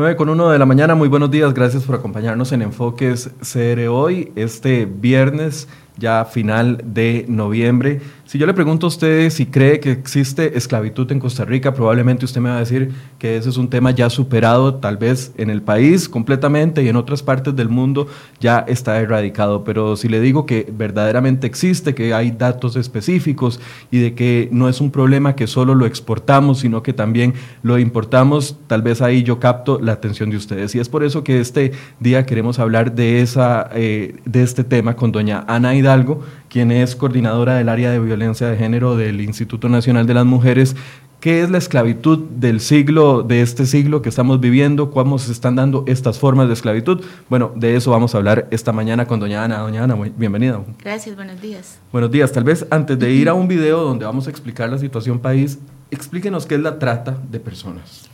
9 con 1 de la mañana, muy buenos días, gracias por acompañarnos en Enfoques CR hoy, este viernes ya final de noviembre. Si yo le pregunto a usted si cree que existe esclavitud en Costa Rica, probablemente usted me va a decir que ese es un tema ya superado, tal vez en el país completamente y en otras partes del mundo ya está erradicado. Pero si le digo que verdaderamente existe, que hay datos específicos y de que no es un problema que solo lo exportamos, sino que también lo importamos, tal vez ahí yo capto la atención de ustedes. Y es por eso que este día queremos hablar de, esa, eh, de este tema con doña Ana Hidalgo, quien es coordinadora del área de violencia de género del Instituto Nacional de las Mujeres. ¿Qué es la esclavitud del siglo, de este siglo que estamos viviendo? ¿Cómo se están dando estas formas de esclavitud? Bueno, de eso vamos a hablar esta mañana con doña Ana. Doña Ana, bienvenida. Gracias, buenos días. Buenos días. Tal vez antes de ir a un video donde vamos a explicar la situación país, explíquenos qué es la trata de personas.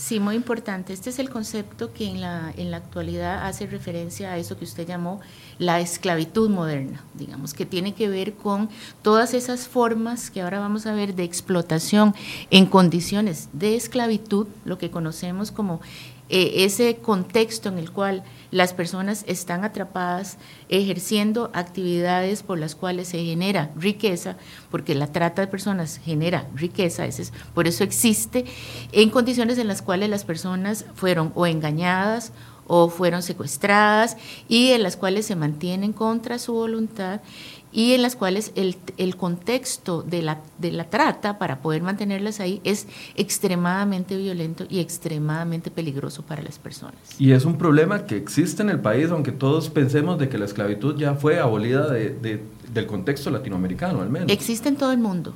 Sí, muy importante. Este es el concepto que en la, en la actualidad hace referencia a eso que usted llamó la esclavitud moderna, digamos, que tiene que ver con todas esas formas que ahora vamos a ver de explotación en condiciones de esclavitud, lo que conocemos como eh, ese contexto en el cual las personas están atrapadas ejerciendo actividades por las cuales se genera riqueza, porque la trata de personas genera riqueza, es, por eso existe, en condiciones en las cuales las personas fueron o engañadas o fueron secuestradas y en las cuales se mantienen contra su voluntad y en las cuales el, el, contexto de la, de la trata para poder mantenerlas ahí es extremadamente violento y extremadamente peligroso para las personas. Y es un problema que existe en el país, aunque todos pensemos de que la esclavitud ya fue abolida de, del contexto latinoamericano, al menos. Existe en todo el mundo.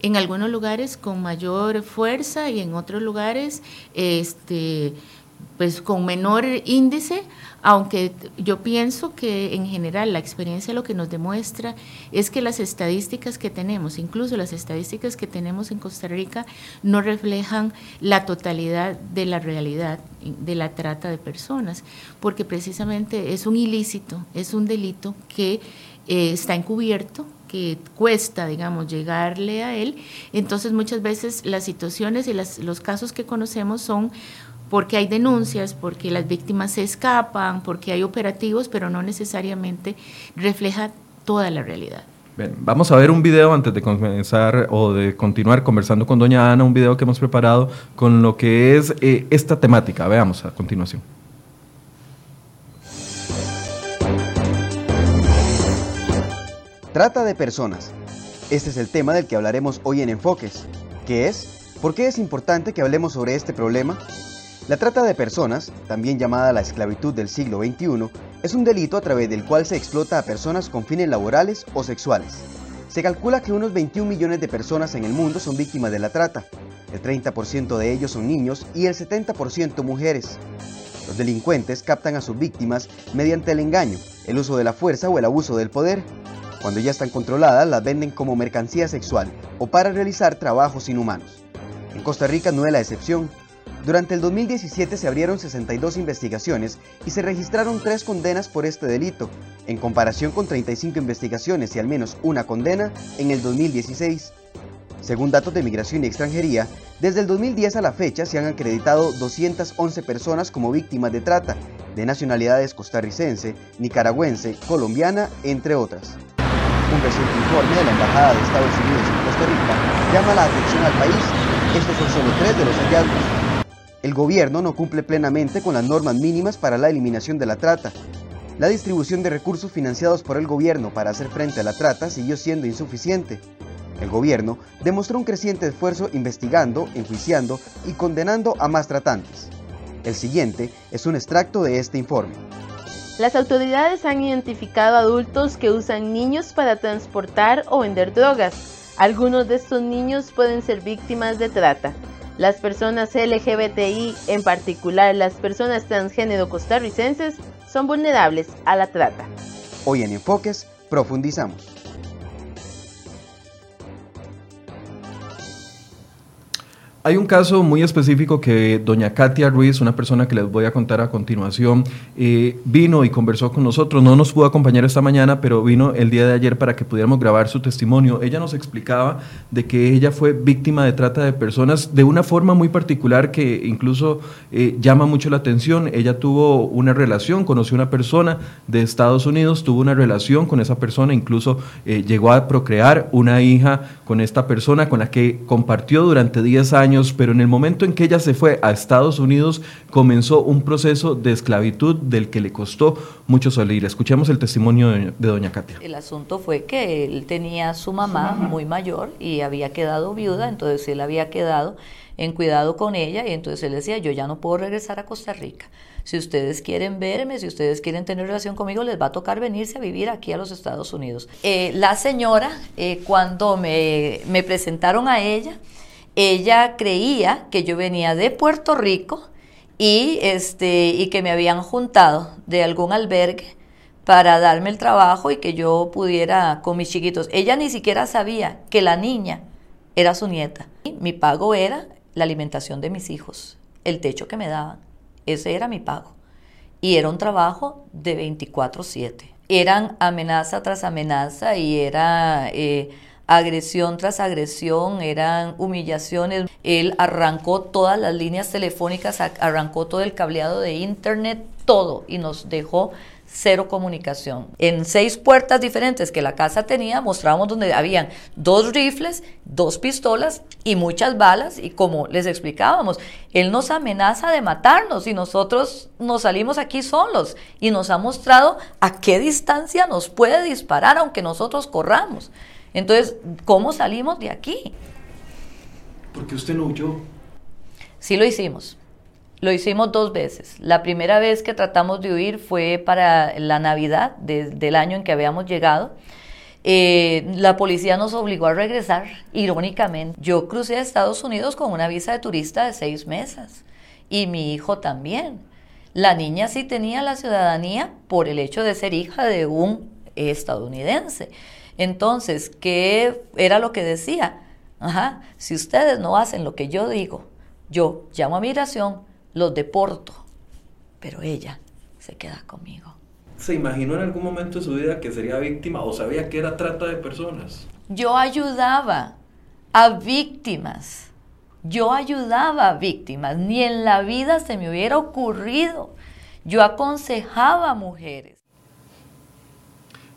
En algunos lugares con mayor fuerza y en otros lugares este, pues con menor índice, aunque yo pienso que en general la experiencia lo que nos demuestra es que las estadísticas que tenemos, incluso las estadísticas que tenemos en Costa Rica, no reflejan la totalidad de la realidad de la trata de personas, porque precisamente es un ilícito, es un delito que eh, está encubierto, que cuesta, digamos, llegarle a él. Entonces muchas veces las situaciones y los casos que conocemos son porque hay denuncias, porque las víctimas se escapan, porque hay operativos, pero no necesariamente refleja toda la realidad. Bien, vamos a ver un video antes de comenzar o de continuar conversando con doña Ana, un video que hemos preparado con lo que es eh, esta temática. Veamos a continuación. Trata de personas. Este es el tema del que hablaremos hoy en Enfoques. ¿Qué es? ¿Por qué es importante que hablemos sobre este problema? La trata de personas, también llamada la esclavitud del siglo XXI, es un delito a través del cual se explota a personas con fines laborales o sexuales. Se calcula que unos 21 millones de personas en el mundo son víctimas de la trata. El 30% de ellos son niños y el 70% mujeres. Los delincuentes captan a sus víctimas mediante el engaño, el uso de la fuerza o el abuso del poder. Cuando ya están controladas, las venden como mercancía sexual o para realizar trabajos inhumanos. En Costa Rica no es la excepción. Durante el 2017 se abrieron 62 investigaciones y se registraron tres condenas por este delito, en comparación con 35 investigaciones y al menos una condena en el 2016. Según datos de Migración y Extranjería, desde el 2010 a la fecha se han acreditado 211 personas como víctimas de trata, de nacionalidades costarricense, nicaragüense, colombiana, entre otras. Un reciente informe de la Embajada de Estados Unidos en Costa Rica llama la atención al país. Estos son solo tres de los hallazgos el gobierno no cumple plenamente con las normas mínimas para la eliminación de la trata. La distribución de recursos financiados por el gobierno para hacer frente a la trata siguió siendo insuficiente. El gobierno demostró un creciente esfuerzo investigando, enjuiciando y condenando a más tratantes. El siguiente es un extracto de este informe. Las autoridades han identificado adultos que usan niños para transportar o vender drogas. Algunos de estos niños pueden ser víctimas de trata. Las personas LGBTI, en particular las personas transgénero costarricenses, son vulnerables a la trata. Hoy en Enfoques profundizamos. Hay un caso muy específico que doña Katia Ruiz, una persona que les voy a contar a continuación, eh, vino y conversó con nosotros. No nos pudo acompañar esta mañana, pero vino el día de ayer para que pudiéramos grabar su testimonio. Ella nos explicaba de que ella fue víctima de trata de personas de una forma muy particular que incluso eh, llama mucho la atención. Ella tuvo una relación, conoció una persona de Estados Unidos, tuvo una relación con esa persona, incluso eh, llegó a procrear una hija con esta persona con la que compartió durante 10 años pero en el momento en que ella se fue a Estados Unidos comenzó un proceso de esclavitud del que le costó mucho salir. Escuchemos el testimonio de, doña Katia. El asunto fue que él tenía su mamá muy mayor y había quedado viuda, entonces él había quedado en cuidado con ella y entonces él decía, yo ya no puedo regresar a Costa Rica. Si ustedes quieren verme, si ustedes quieren tener relación conmigo, les va a tocar venirse a vivir aquí a los Estados Unidos. Eh, la señora, eh, cuando me, me presentaron a ella, ella creía que yo venía de Puerto Rico y, este, y que me habían juntado de algún albergue para darme el trabajo y que yo pudiera con mis chiquitos. Ella ni siquiera sabía que la niña era su nieta. Mi pago era la alimentación de mis hijos, el techo que me daban. Ese era mi pago. Y era un trabajo de 24/7. Eran amenaza tras amenaza y era... Eh, agresión tras agresión, eran humillaciones. Él arrancó todas las líneas telefónicas, arrancó todo el cableado de internet, todo, y nos dejó cero comunicación. En seis puertas diferentes que la casa tenía, mostrábamos donde habían dos rifles, dos pistolas y muchas balas, y como les explicábamos, él nos amenaza de matarnos y nosotros nos salimos aquí solos y nos ha mostrado a qué distancia nos puede disparar aunque nosotros corramos. Entonces, ¿cómo salimos de aquí? Porque usted no huyó. Sí lo hicimos. Lo hicimos dos veces. La primera vez que tratamos de huir fue para la Navidad del año en que habíamos llegado. Eh, la policía nos obligó a regresar, irónicamente. Yo crucé a Estados Unidos con una visa de turista de seis meses y mi hijo también. La niña sí tenía la ciudadanía por el hecho de ser hija de un estadounidense. Entonces, ¿qué era lo que decía? Ajá, si ustedes no hacen lo que yo digo, yo llamo a migración, los deporto, pero ella se queda conmigo. ¿Se imaginó en algún momento de su vida que sería víctima o sabía que era trata de personas? Yo ayudaba a víctimas. Yo ayudaba a víctimas. Ni en la vida se me hubiera ocurrido. Yo aconsejaba a mujeres.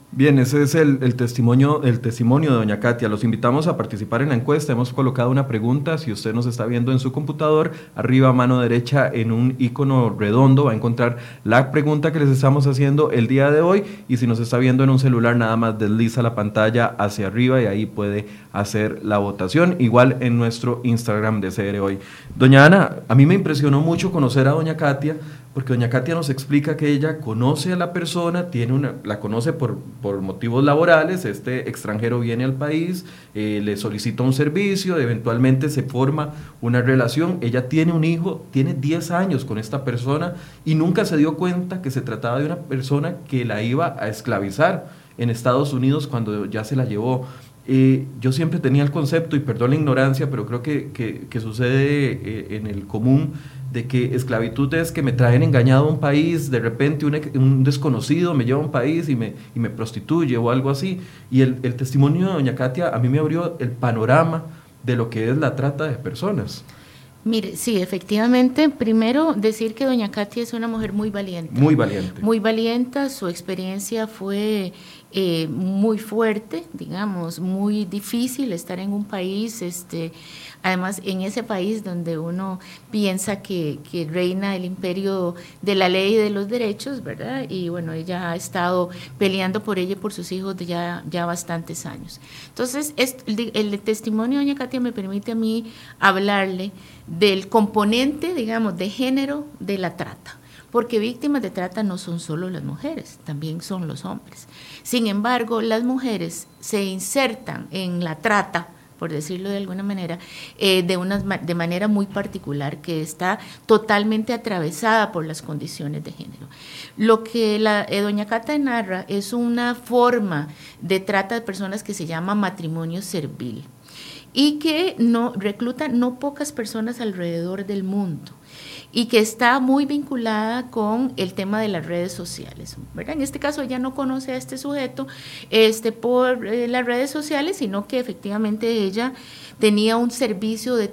Bien, ese es el, testimonio, el testimonio de doña Katia. Los invitamos a participar en la encuesta. Hemos colocado una pregunta. Si usted nos está viendo en su computador, arriba a mano derecha en un icono redondo va a encontrar la pregunta que les estamos haciendo el día de hoy. Y si nos está viendo en un celular, nada más desliza la pantalla hacia arriba y ahí puede hacer la votación. Igual en nuestro Instagram de CR Hoy. Doña Ana, a mí me impresionó mucho conocer a doña Katia porque doña Katia nos explica que ella conoce a la persona, tiene una, la conoce por, por motivos laborales, este extranjero viene al país, eh, le solicita un servicio, eventualmente se forma una relación, ella tiene un hijo, tiene 10 años con esta persona y nunca se dio cuenta que se trataba de una persona que la iba a esclavizar en Estados Unidos cuando ya se la llevó. Eh, yo siempre tenía el concepto, y perdón la ignorancia, pero creo que, que, sucede eh, en el común, de que esclavitud es que me traen engañado a un país, de repente un, desconocido me lleva a un país y me, y me prostituye o algo así. Y el, el, testimonio de doña Katia a mí me abrió el panorama de lo que es la trata de personas. Mire, sí, efectivamente, primero decir que doña Katia es una mujer muy valiente. Muy valiente. Muy valiente, su experiencia fue eh, muy fuerte, digamos, muy difícil estar en un país, este, además en ese país donde uno piensa que, reina el imperio de la ley y de los derechos, ¿verdad? Y bueno, ella ha estado peleando por ella y por sus hijos ya, ya bastantes años. Entonces, el, el testimonio de doña Katia me permite a mí hablarle del componente, digamos, de género de la trata porque víctimas de trata no son solo las mujeres, también son los hombres. Sin embargo, las mujeres se insertan en la trata por decirlo de alguna manera, eh, de, una, de manera muy particular, que está totalmente atravesada por las condiciones de género. Lo que la eh, doña Cata narra es una forma de trata de personas que se llama matrimonio servil y que recluta no pocas personas alrededor del mundo y que está muy vinculada con el tema de las redes sociales. ¿verdad? En este caso ella no conoce a este sujeto este, por eh, las redes sociales, sino que efectivamente ella tenía un servicio de,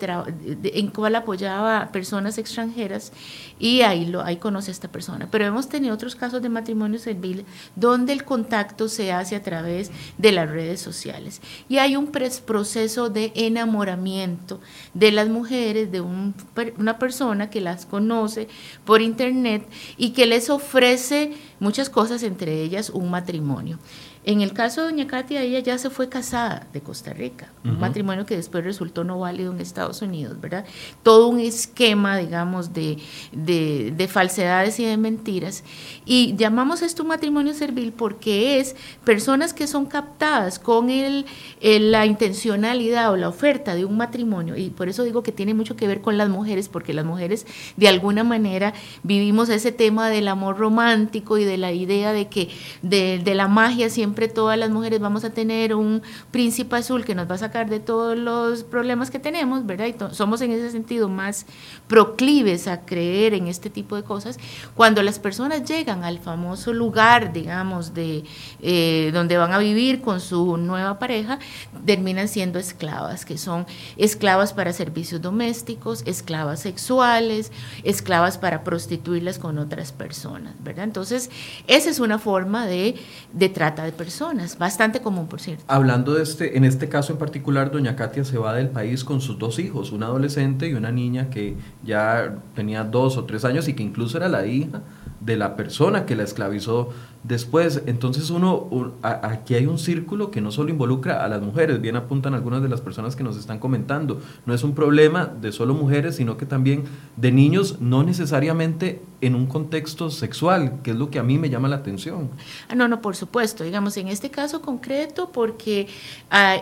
en cual apoyaba a personas extranjeras y ahí, lo, ahí conoce a esta persona. Pero hemos tenido otros casos de matrimonio servil donde el contacto se hace a través de las redes sociales. Y hay un proceso de enamoramiento de las mujeres, de una persona que las conoce por internet y que les ofrece muchas cosas, entre ellas un matrimonio. En el caso de doña Katia, ella ya se fue casada de Costa Rica, un matrimonio que después resultó no válido en Estados Unidos, ¿verdad? Todo un esquema, digamos, de, de, falsedades y de mentiras. Y llamamos esto un matrimonio servil porque es personas que son captadas con el, la intencionalidad o la oferta de un matrimonio, y por eso digo que tiene mucho que ver con las mujeres, porque las mujeres de alguna manera vivimos ese tema del amor romántico y de la idea de que de, de la magia siempre todas las mujeres vamos a tener un príncipe azul que nos va a sacar de todos los problemas que tenemos, ¿verdad? Y somos en ese sentido más proclives a creer en este tipo de cosas. Cuando las personas llegan al famoso lugar, digamos, de eh, donde van a vivir con su nueva pareja, terminan siendo esclavas, que son esclavas para servicios domésticos, esclavas sexuales, esclavas para prostituirlas con otras personas, ¿verdad? Entonces, esa es una forma de, de trata de personas personas, bastante común, por cierto. Hablando de este, en este caso en particular, doña Katia se va del país con sus dos hijos, un adolescente y una niña que ya tenía dos o tres años y que incluso era la hija de la persona que la esclavizó después. Entonces uno, aquí hay un círculo que no solo involucra a las mujeres, bien apuntan algunas de las personas que nos están comentando, no es un problema de solo mujeres, sino que también de niños, no necesariamente en un contexto sexual, que es lo que a mí me llama la atención. Ah, no, no, por supuesto, digamos, en este caso concreto, porque ah,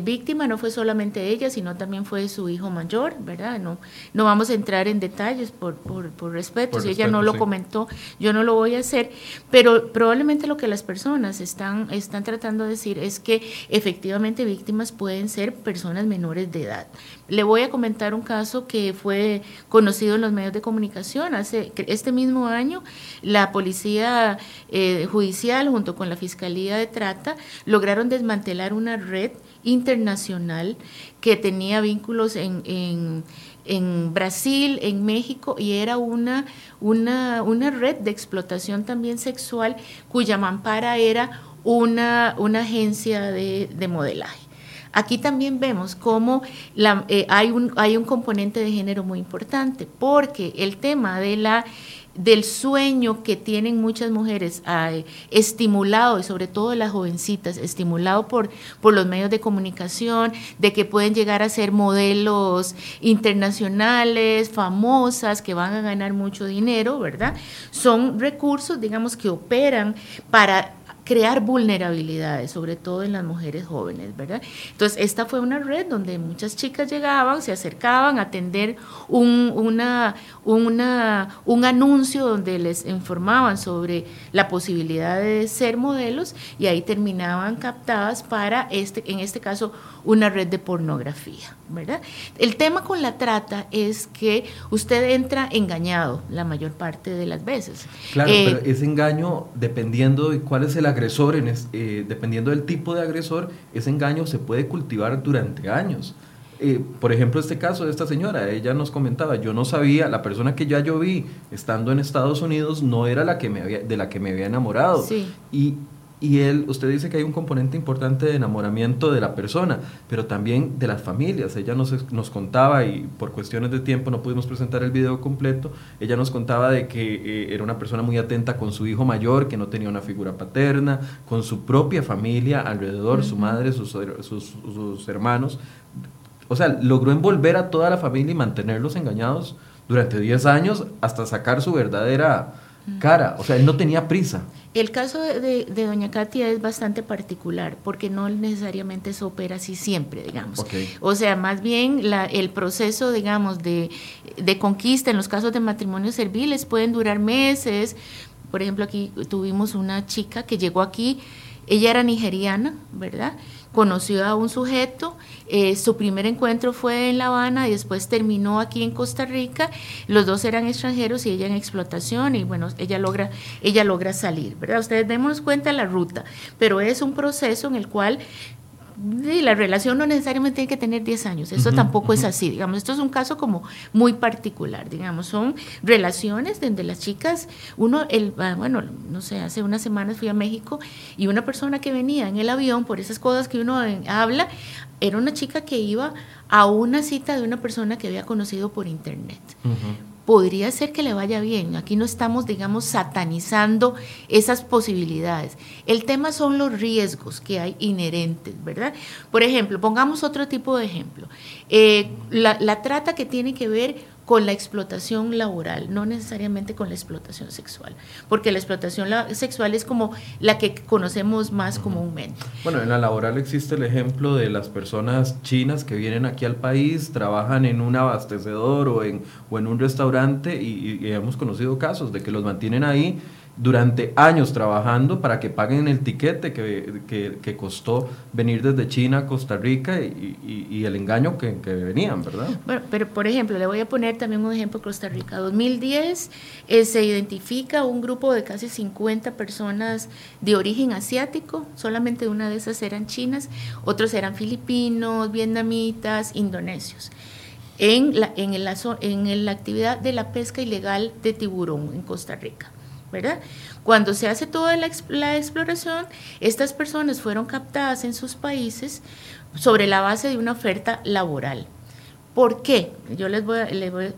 víctima no fue solamente ella, sino también fue su hijo mayor, ¿verdad? No, no vamos a entrar en detalles por, por, respeto, si ella no lo comentó, yo no lo voy a hacer, pero probablemente lo que las personas están, están tratando de decir es que efectivamente víctimas pueden ser personas menores de edad. Le voy a comentar un caso que fue conocido en los medios de comunicación. Hace este mismo año, la Policía eh, Judicial junto con la Fiscalía de Trata lograron desmantelar una red internacional que tenía vínculos en en Brasil, en México, y era una, una, una red de explotación también sexual cuya mampara era una, una agencia de, de modelaje. Aquí también vemos cómo la, eh, hay, un, hay un componente de género muy importante, porque el tema de la del sueño que tienen muchas mujeres estimulado, y sobre todo las jovencitas, estimulado por, por los medios de comunicación, de que pueden llegar a ser modelos internacionales, famosas, que van a ganar mucho dinero, ¿verdad? Son recursos, digamos, que operan para crear vulnerabilidades, sobre todo en las mujeres jóvenes, ¿verdad? Entonces, esta fue una red donde muchas chicas llegaban, se acercaban a atender un, una, una, un anuncio donde les informaban sobre la posibilidad de ser modelos y ahí terminaban captadas para, este, en este caso, una red de pornografía, ¿verdad? El tema con la trata es que usted entra engañado la mayor parte de las veces. Claro, eh, pero ese engaño, dependiendo de cuál es el agresor, en eh, dependiendo del tipo de agresor, ese engaño se puede cultivar durante años. Eh, por ejemplo, este caso de esta señora, ella nos comentaba, yo no sabía, la persona que ya yo vi estando en Estados Unidos no era la que me había, de la que me había enamorado. Sí. Y y él, usted dice que hay un componente importante de enamoramiento de la persona, pero también de las familias. Ella nos, nos contaba, y por cuestiones de tiempo no pudimos presentar el video completo, ella nos contaba de que eh, era una persona muy atenta con su hijo mayor, que no tenía una figura paterna, con su propia familia alrededor, su madre, sus, sus, sus hermanos. O sea, logró envolver a toda la familia y mantenerlos engañados durante 10 años hasta sacar su verdadera cara, o sea, él no tenía prisa. El caso de, doña Katia es bastante particular porque no necesariamente se opera así siempre, digamos. O sea, más bien la, el proceso, digamos, de, de conquista en los casos de matrimonios serviles pueden durar meses. Por ejemplo, aquí tuvimos una chica que llegó aquí, ella era nigeriana, ¿verdad? Conoció a un sujeto, eh, su primer encuentro fue en La Habana y después terminó aquí en Costa Rica, los dos eran extranjeros y ella en explotación y bueno, ella logra, ella logra salir, ¿verdad? Ustedes demos cuenta la ruta, pero es un proceso en el cual la relación no necesariamente tiene que tener 10 años, eso tampoco es así, digamos, esto es un caso como muy particular, digamos, son relaciones donde las chicas, uno, el, ah, bueno, no sé, hace unas semanas fui a México y una persona que venía en el avión, por esas cosas que uno habla, era una chica que iba a una cita de una persona que había conocido por internet podría ser que le vaya bien. Aquí no estamos, digamos, satanizando esas posibilidades. El tema son los riesgos que hay inherentes, ¿verdad? Por ejemplo, pongamos otro tipo de ejemplo. Eh, la, la trata que tiene que ver con la explotación laboral, no necesariamente con la explotación sexual, porque la explotación sexual es como la que conocemos más comúnmente. Bueno, en la laboral existe el ejemplo de las personas chinas que vienen aquí al país, trabajan en un abastecedor o en, o en un restaurante y hemos conocido casos de que los mantienen ahí durante años trabajando para que paguen el tiquete que, que, costó venir desde China a Costa Rica y, el engaño que, venían, ¿verdad? Bueno, pero por ejemplo, le voy a poner también un ejemplo Costa Rica. 2010 eh, se identifica un grupo de casi 50 personas de origen asiático, solamente una de esas eran chinas, otros eran filipinos, vietnamitas, indonesios. En la, en, el, en la actividad de la pesca ilegal de tiburón en Costa Rica. ¿Verdad? Cuando se hace toda la, exploración, estas personas fueron captadas en sus países sobre la base de una oferta laboral. ¿Por qué? Yo les voy, les voy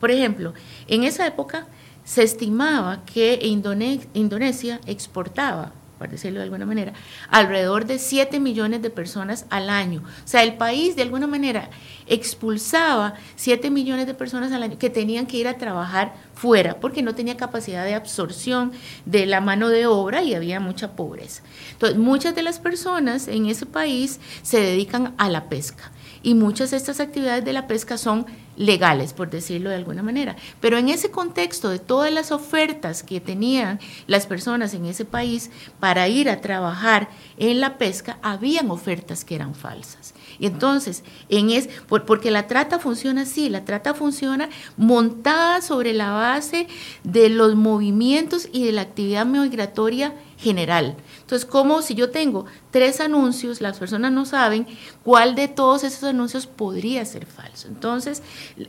por ejemplo, en esa época se estimaba que Indonesia exportaba por decirlo de alguna manera, alrededor de 7 millones de personas al año. O sea, el país de alguna manera expulsaba 7 millones de personas al año que tenían que ir a trabajar fuera porque no tenía capacidad de absorción de la mano de obra y había mucha pobreza. Entonces, muchas de las personas en ese país se dedican a la pesca y muchas de estas actividades de la pesca son legales, por decirlo de alguna manera. Pero en ese contexto de todas las ofertas que tenían las personas en ese país para ir a trabajar en la pesca, habían ofertas que eran falsas. Y entonces, en es, porque la trata funciona así, la trata funciona montada sobre la base de los movimientos y de la actividad migratoria general. Entonces, como si yo tengo tres anuncios, las personas no saben cuál de todos esos anuncios podría ser falso. Entonces,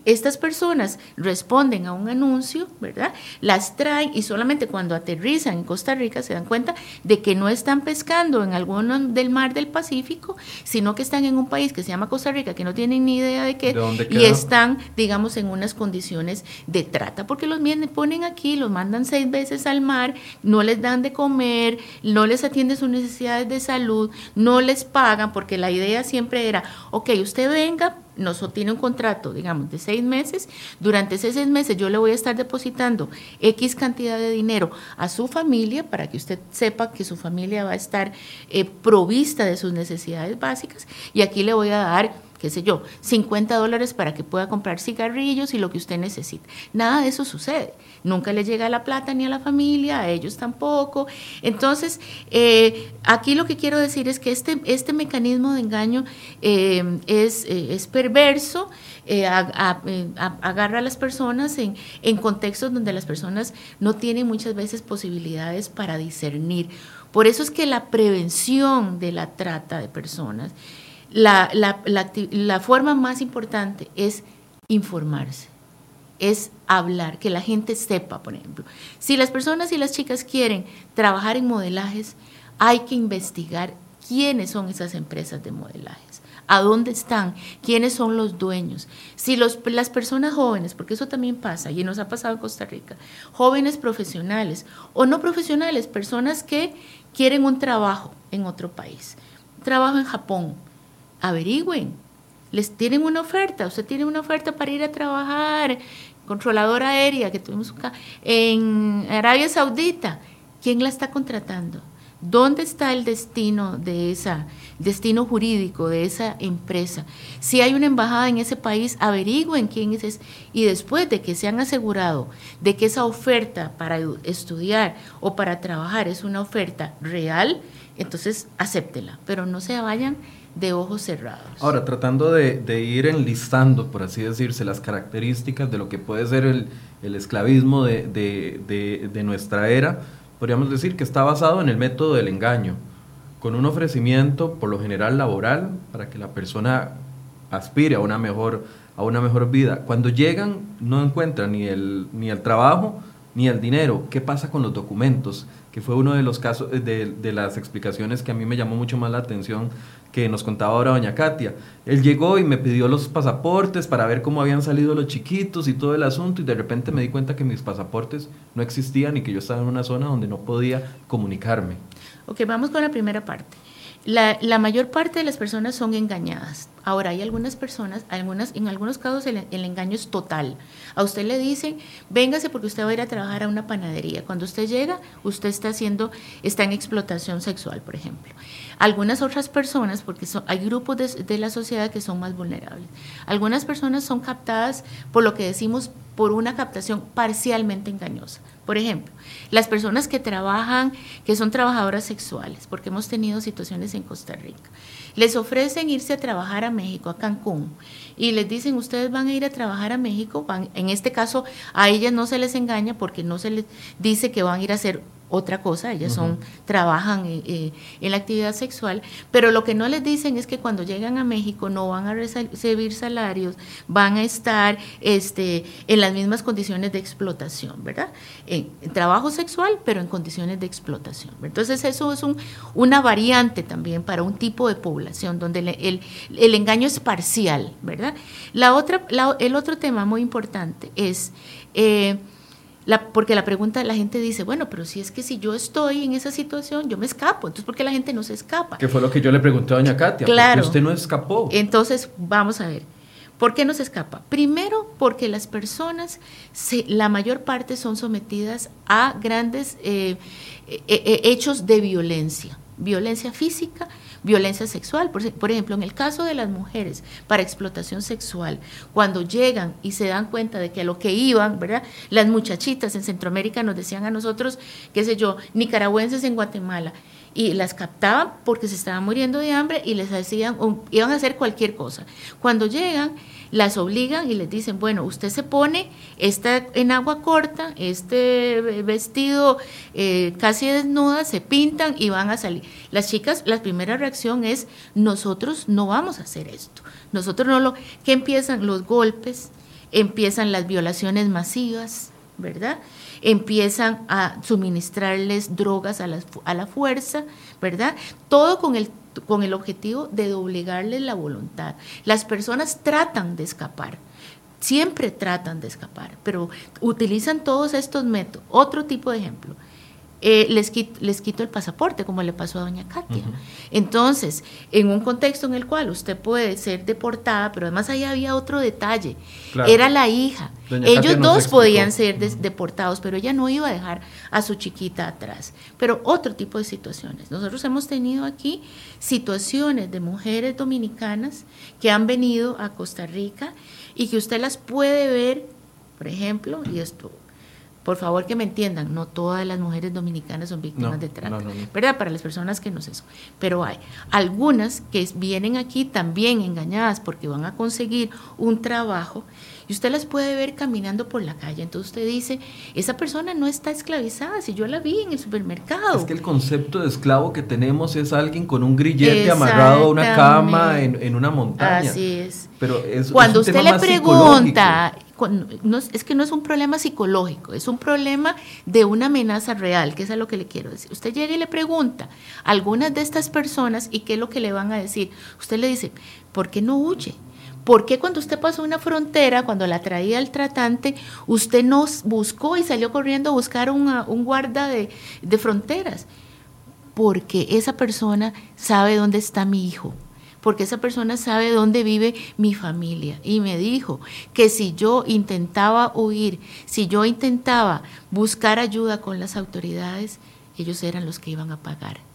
estas personas responden a un anuncio, ¿verdad? Las traen y solamente cuando aterrizan en Costa Rica se dan cuenta de que no están pescando en alguno del mar del Pacífico, sino que están en un país que se llama Costa Rica, que no tienen ni idea de qué, y están, digamos, en unas condiciones de trata, porque los ponen aquí, los mandan seis veces al mar, no les dan de comer, no les atiende sus necesidades de salud, no les pagan, porque la idea siempre era, ok, usted venga, nos tiene un contrato, digamos, de seis meses, durante esos seis meses yo le voy a estar depositando X cantidad de dinero a su familia para que usted sepa que su familia va a estar eh, provista de sus necesidades básicas y aquí le voy a dar qué sé yo, 50 dólares para que pueda comprar cigarrillos y lo que usted necesite. Nada de eso sucede. Nunca le llega la plata ni a la familia, a ellos tampoco. Entonces, eh, aquí lo que quiero decir es que este, este mecanismo de engaño eh, es, eh, es, perverso, agarra a las personas en, en contextos donde las personas no tienen muchas veces posibilidades para discernir. Por eso es que la prevención de la trata de personas la, la, la, forma más importante es informarse, es hablar, que la gente sepa, por ejemplo. Si las personas y las chicas quieren trabajar en modelajes, hay que investigar quiénes son esas empresas de modelajes, a dónde están, quiénes son los dueños. Si los, las personas jóvenes, porque eso también pasa y nos ha pasado en Costa Rica, jóvenes profesionales o no profesionales, personas que quieren un trabajo en otro país, trabajo en Japón, averigüen. Les tienen una oferta, usted tiene una oferta para ir a trabajar controladora aérea que tuvimos acá, en Arabia Saudita, ¿quién la está contratando? ¿Dónde está el destino de esa destino jurídico de esa empresa? Si hay una embajada en ese país, averigüen quién es ese, y después de que se han asegurado de que esa oferta para estudiar o para trabajar es una oferta real, entonces acéptela, pero no se vayan de ojos cerrados. Ahora, tratando de, ir enlistando, por así decirse, las características de lo que puede ser el, esclavismo de, de nuestra era, podríamos decir que está basado en el método del engaño, con un ofrecimiento por lo general laboral para que la persona aspire a una mejor, a una mejor vida. Cuando llegan no encuentran ni el, ni el trabajo ni el dinero. ¿Qué pasa con los documentos? Que fue uno de los casos, de, de las explicaciones que a mí me llamó mucho más la atención que nos contaba ahora doña Katia. Él llegó y me pidió los pasaportes para ver cómo habían salido los chiquitos y todo el asunto y de repente me di cuenta que mis pasaportes no existían y que yo estaba en una zona donde no podía comunicarme. Ok, vamos con la primera parte. La, mayor parte de las personas son engañadas. Ahora, hay algunas personas, algunas, en algunos casos el, engaño es total. A usted le dicen, véngase porque usted va a ir a trabajar a una panadería. Cuando usted llega, usted está haciendo, está en explotación sexual, por ejemplo. Algunas otras personas, porque hay grupos de, de la sociedad que son más vulnerables. Algunas personas son captadas por lo que decimos por una captación parcialmente engañosa. Por ejemplo, las personas que trabajan, que son trabajadoras sexuales, porque hemos tenido situaciones en Costa Rica, les ofrecen irse a trabajar a México, a Cancún, y les dicen, ustedes van a ir a trabajar a México, van, en este caso a ellas no se les engaña porque no se les dice que van a ir a hacer otra cosa, ellas son, trabajan eh, en la actividad sexual, pero lo que no les dicen es que cuando llegan a México no van a recibir salarios, van a estar este, en las mismas condiciones de explotación, ¿verdad? En, trabajo sexual, pero en condiciones de explotación. Entonces eso es un, una variante también para un tipo de población donde el, el, engaño es parcial, ¿verdad? La otra, el otro tema muy importante es... Eh, porque la pregunta, la gente dice, bueno, pero si es que si yo estoy en esa situación, yo me escapo. Entonces, ¿por qué la gente no se escapa? Que fue lo que yo le pregunté a doña Katia. Claro. usted no escapó? Entonces, vamos a ver. ¿Por qué no se escapa? Primero, porque las personas, la mayor parte son sometidas a grandes eh, eh, eh, hechos de violencia, violencia física, violencia sexual. Por, ejemplo, en el caso de las mujeres para explotación sexual, cuando llegan y se dan cuenta de que a lo que iban, ¿verdad? Las muchachitas en Centroamérica nos decían a nosotros, qué sé yo, nicaragüenses en Guatemala, y las captaban porque se estaban muriendo de hambre y les hacían, iban a hacer cualquier cosa. Cuando llegan, las obligan y les dicen, bueno, usted se pone está en agua corta, este vestido eh, casi desnuda, se pintan y van a salir. Las chicas, la primera reacción es, nosotros no vamos a hacer esto. Nosotros no lo... que empiezan? Los golpes, empiezan las violaciones masivas, ¿verdad? Empiezan a suministrarles drogas a la, a la fuerza, ¿verdad? Todo con el con el objetivo de doblegarles la voluntad. Las personas tratan de escapar, siempre tratan de escapar, pero utilizan todos estos métodos. Otro tipo de ejemplo, eh, les, quito, les quito el pasaporte, como le pasó a doña Katia. Entonces, en un contexto en el cual usted puede ser deportada, pero además ahí había otro detalle, era la hija. Ellos dos podían ser deportados, pero ella no iba a dejar a su chiquita atrás. Pero otro tipo de situaciones. Nosotros hemos tenido aquí situaciones de mujeres dominicanas que han venido a Costa Rica y que usted las puede ver, por ejemplo, y esto por favor que me entiendan, no todas las mujeres dominicanas son víctimas de trata, ¿verdad? Para las personas que no sé eso. Pero hay algunas que vienen aquí también engañadas porque van a conseguir un trabajo y usted las puede ver caminando por la calle. Entonces usted dice, esa persona no está esclavizada, si yo la vi en el supermercado. Es que el concepto de esclavo que tenemos es alguien con un grillete amarrado a una cama en, una montaña. Así es. Pero es, Cuando usted le pregunta es que no es un problema psicológico, es un problema de una amenaza real, que es a lo que le quiero decir. Usted llega y le pregunta a algunas de estas personas y qué es lo que le van a decir. Usted le dice, ¿por qué no huye? ¿Por qué cuando usted pasó una frontera, cuando la traía el tratante, usted no buscó y salió corriendo a buscar un guarda de, de fronteras? Porque esa persona sabe dónde está mi hijo porque esa persona sabe dónde vive mi familia. Y me dijo que si yo intentaba huir, si yo intentaba buscar ayuda con las autoridades, ellos eran los que iban a pagar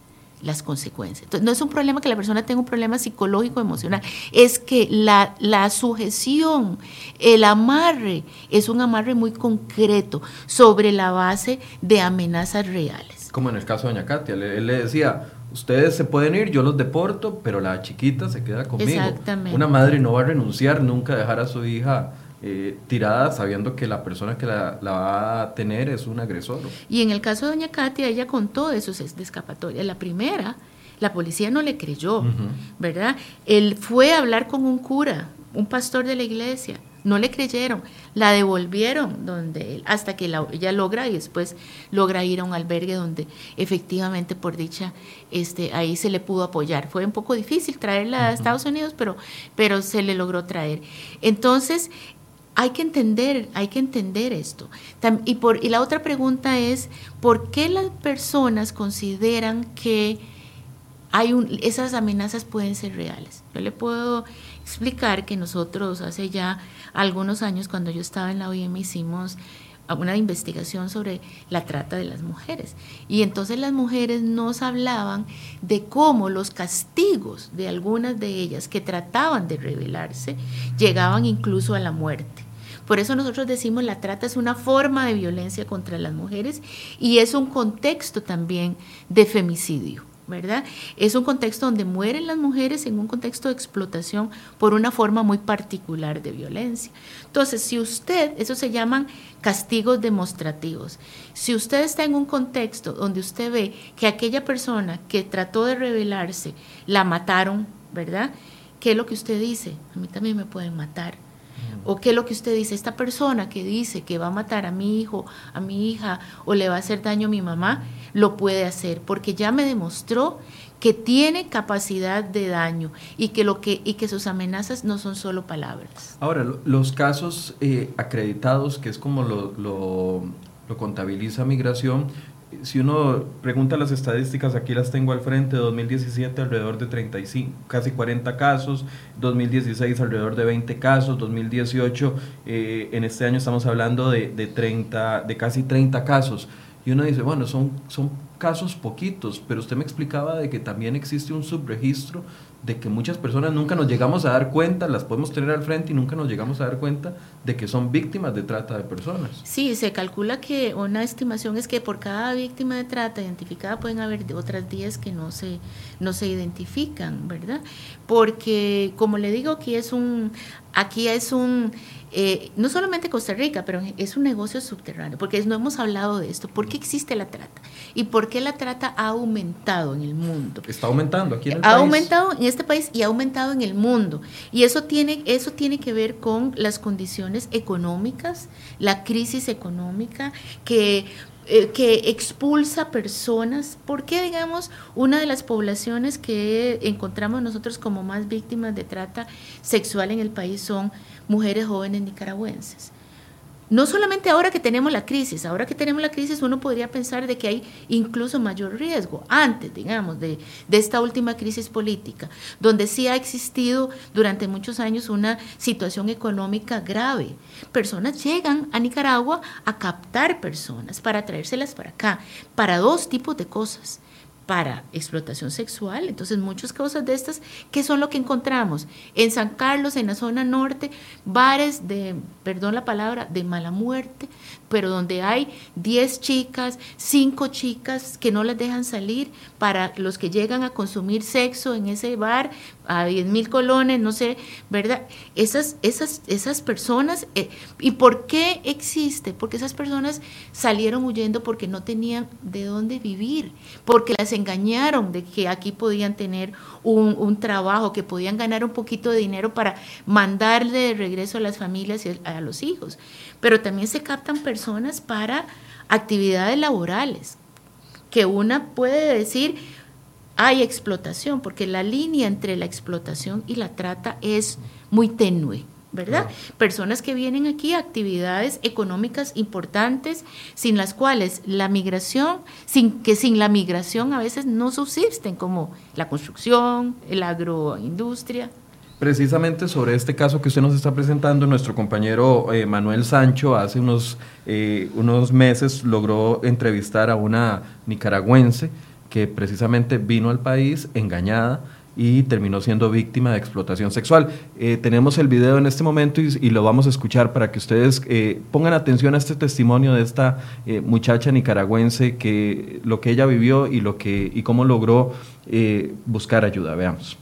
las consecuencias. Entonces, no es un problema que la persona tenga un problema psicológico, emocional, es que la, la sujeción, el amarre, es un amarre muy concreto sobre la base de amenazas reales. Como en el caso de Doña Katia, él le decía, ustedes se pueden ir, yo los deporto, pero la chiquita se queda conmigo. Exactamente. Una madre no va a renunciar nunca a dejar a su hija eh, tirada sabiendo que la persona que la, va a tener es un agresor. Y en el caso de doña Katia, ella contó de escapatoria. La primera, la policía no le creyó, ¿verdad? Él fue a hablar con un cura, un pastor de la iglesia, no le creyeron, la devolvieron donde él, hasta que ella logra y después logra ir a un albergue donde efectivamente por dicha este ahí se le pudo apoyar. Fue un poco difícil traerla a Estados Unidos, pero pero se le logró traer. Entonces, hay que entender, hay que entender esto. Y, la otra pregunta es, ¿por qué las personas consideran que hay un, esas amenazas pueden ser reales? Yo le puedo explicar que nosotros hace ya algunos años, cuando yo estaba en la OIM, hicimos una investigación sobre la trata de las mujeres. Y entonces las mujeres nos hablaban de cómo los castigos de algunas de ellas que trataban de rebelarse llegaban incluso a la muerte. Por eso nosotros decimos la trata es una forma de violencia contra las mujeres y es un contexto también de femicidio. ¿verdad? Es un contexto donde mueren las mujeres en un contexto de explotación por una forma muy particular de violencia. Entonces, si usted, eso se llaman castigos demostrativos, si usted está en un contexto donde usted ve que aquella persona que trató de rebelarse la mataron, ¿verdad? ¿Qué es lo que usted dice? A mí también me pueden matar. ¿O qué es lo que usted dice? Esta persona que dice que va a matar a mi hijo, a mi hija o le va a hacer daño a mi mamá, lo puede hacer porque ya me demostró que tiene capacidad de daño y que, lo que, y que sus amenazas no son solo palabras. Ahora, los casos eh, acreditados, que es como lo, lo, lo contabiliza migración, si uno pregunta las estadísticas, aquí las tengo al frente, 2017 alrededor de 35, casi 40 casos, 2016 alrededor de 20 casos, 2018 eh, en este año estamos hablando de, de, 30, de casi 30 casos. Y uno dice, bueno, son, son casos poquitos, pero usted me explicaba de que también existe un subregistro de que muchas personas nunca nos llegamos a dar cuenta, las podemos tener al frente y nunca nos llegamos a dar cuenta de que son víctimas de trata de personas. Sí, se calcula que una estimación es que por cada víctima de trata identificada pueden haber otras 10 que no se, no se identifican, ¿verdad? Porque, como le digo, aquí es un, aquí es un eh, no solamente Costa Rica, pero es un negocio subterráneo, porque no hemos hablado de esto. ¿Por qué existe la trata? ¿Y por qué la trata ha aumentado en el mundo? Está aumentando aquí en el ha aumentado en este país y ha aumentado en el mundo. Y eso tiene, eso tiene que ver con las condiciones económicas, la crisis económica, que eh, que expulsa personas. ¿Por qué, digamos, una de las poblaciones que encontramos nosotros como más víctimas de trata sexual en el país son mujeres jóvenes nicaragüenses. No solamente ahora que tenemos la crisis, ahora que tenemos la crisis uno podría pensar de que hay incluso mayor riesgo, antes, digamos, de, de, esta última crisis política, donde sí ha existido durante muchos años una situación económica grave. Personas llegan a Nicaragua a captar personas para traérselas para acá, para dos tipos de cosas para explotación sexual. Entonces, muchas cosas de estas, ¿qué son lo que encontramos? En San Carlos, en la zona norte, bares de, perdón la palabra, de mala muerte, pero donde hay 10 chicas, 5 chicas que no las dejan salir para los que llegan a consumir sexo en ese bar a 10 mil colones, no sé, ¿verdad? Esas, esas, esas personas, eh, ¿y por qué existe? Porque esas personas salieron huyendo porque no tenían de dónde vivir, porque las engañaron de que aquí podían tener un, un trabajo, que podían ganar un poquito de dinero para mandarle de regreso a las familias y a los hijos pero también se captan personas para actividades laborales, que una puede decir, hay explotación, porque la línea entre la explotación y la trata es muy tenue, ¿verdad? Personas que vienen aquí a actividades económicas importantes sin las cuales la migración, sin que sin la migración a veces no subsisten, como la construcción, el agroindustria. Precisamente sobre este caso que usted nos está presentando, nuestro compañero eh, Manuel Sancho hace unos, eh, unos meses logró entrevistar a una nicaragüense que precisamente vino al país engañada y terminó siendo víctima de explotación sexual. Eh, tenemos el video en este momento y, lo vamos a escuchar para que ustedes pongan atención a este testimonio de esta muchacha nicaragüense, que lo que ella vivió y, lo que, y cómo logró buscar ayuda. Veamos.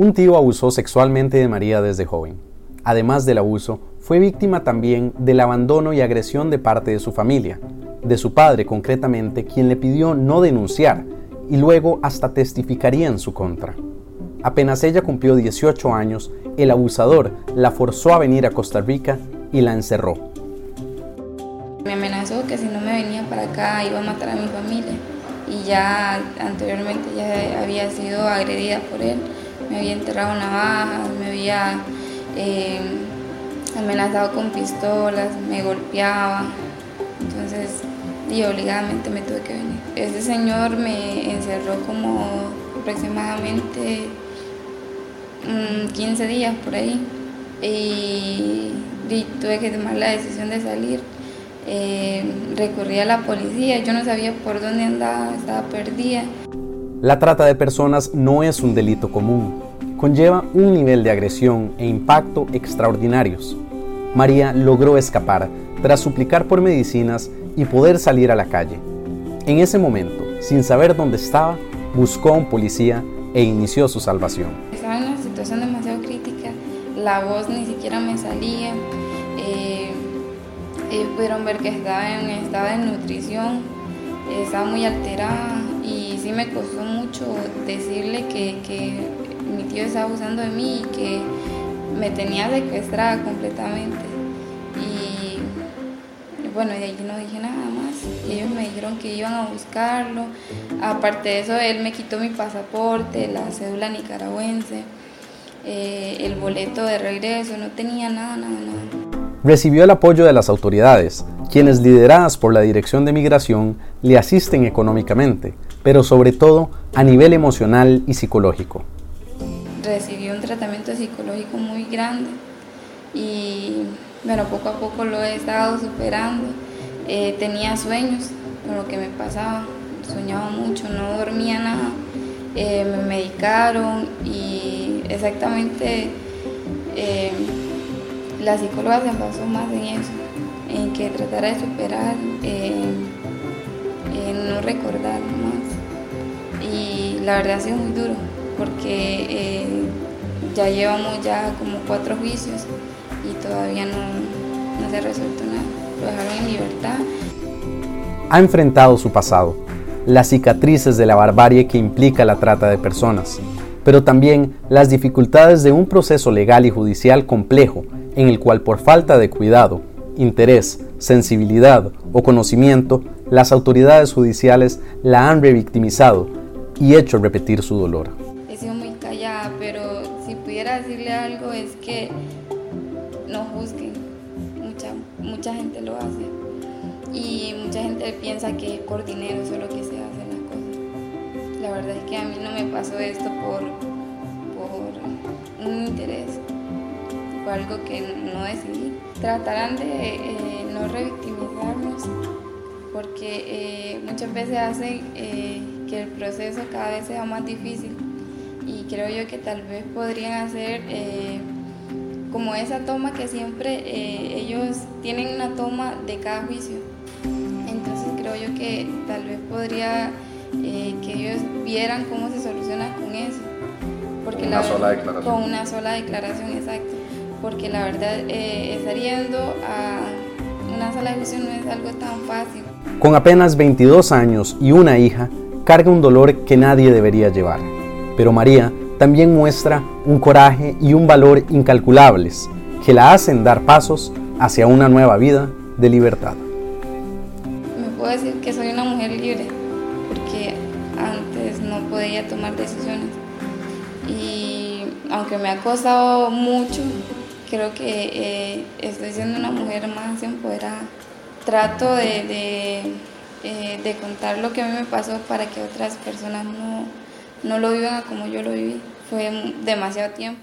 Un tío abusó sexualmente de María desde joven. Además del abuso, fue víctima también del abandono y agresión de parte de su familia, de su padre concretamente, quien le pidió no denunciar y luego hasta testificaría en su contra. Apenas ella cumplió 18 años, el abusador la forzó a venir a Costa Rica y la encerró. Me amenazó que si no me venía para acá iba a matar a mi familia y ya anteriormente ya había sido agredida por él me había enterrado navajas, me había eh, amenazado con pistolas, me golpeaba. Entonces, y obligadamente me tuve que venir. Ese señor me encerró como aproximadamente 15 mm, días por ahí y, tuve que tomar la decisión de salir. Eh, recurrí a la policía, yo no sabía por dónde andaba, estaba perdida. La trata de personas no es un delito común, conlleva un nivel de agresión e impacto extraordinarios. María logró escapar tras suplicar por medicinas y poder salir a la calle. En ese momento, sin saber dónde estaba, buscó a un policía e inició su salvación. Estaba en una situación demasiado crítica, la voz ni siquiera me salía, eh, ellos pudieron ver que estaba en estado de nutrición, estaba muy alterada sí me costó mucho decirle que, mi tío estaba abusando de mí y que me tenía secuestrada completamente. Y, bueno, y allí no dije nada más. Ellos me dijeron que iban a buscarlo. Aparte de eso, él me quitó mi pasaporte, la cédula nicaragüense, eh, el boleto de regreso, no tenía nada, nada, nada. Recibió el apoyo de las autoridades, quienes lideradas por la Dirección de Migración le asisten económicamente pero sobre todo a nivel emocional y psicológico. Recibí un tratamiento psicológico muy grande y bueno, poco a poco lo he estado superando. Eh, tenía sueños con lo que me pasaba, soñaba mucho, no dormía nada, eh, me medicaron y exactamente eh, la psicóloga se basó más en eso, en que tratara de superar, no recordar más y la verdad ha sido muy duro porque eh, ya llevamos ya como cuatro juicios y todavía no, no se resuelto nada. Lo dejaron en libertad. Ha enfrentado su pasado, las cicatrices de la barbarie que implica la trata de personas, pero también las dificultades de un proceso legal y judicial complejo en el cual por falta de cuidado, interés, sensibilidad o conocimiento, las autoridades judiciales la han revictimizado y hecho repetir su dolor. He sido muy callada, pero si pudiera decirle algo es que no juzguen. Mucha, mucha gente lo hace. Y mucha gente piensa que por dinero es lo que se hacen las cosas. La verdad es que a mí no me pasó esto por, por un interés, por algo que no decidí. Tratarán de eh, no revictimizarnos porque eh, muchas veces hacen... Eh, que el proceso cada vez sea más difícil y creo yo que tal vez podrían hacer eh, como esa toma que siempre ellos tienen una toma de cada juicio. Entonces creo yo que tal vez podría que ellos vieran cómo se soluciona con eso. Porque una sola declaración. Con una sola declaración, exacto. Porque la verdad, estar yendo a una sola juicio no es algo tan fácil. Con apenas 22 años y una hija, carga un dolor que nadie debería llevar. Pero María también muestra un coraje y un valor incalculables que la hacen dar pasos hacia una nueva vida de libertad. puedo decir que soy una mujer libre, porque antes no podía tomar decisiones. Y aunque me ha costado mucho, creo que eh, estoy siendo una mujer más empoderada. Trato de, eh, de, contar lo que a mí me pasó para que otras personas no, no lo vivan como yo lo viví. Fue demasiado tiempo.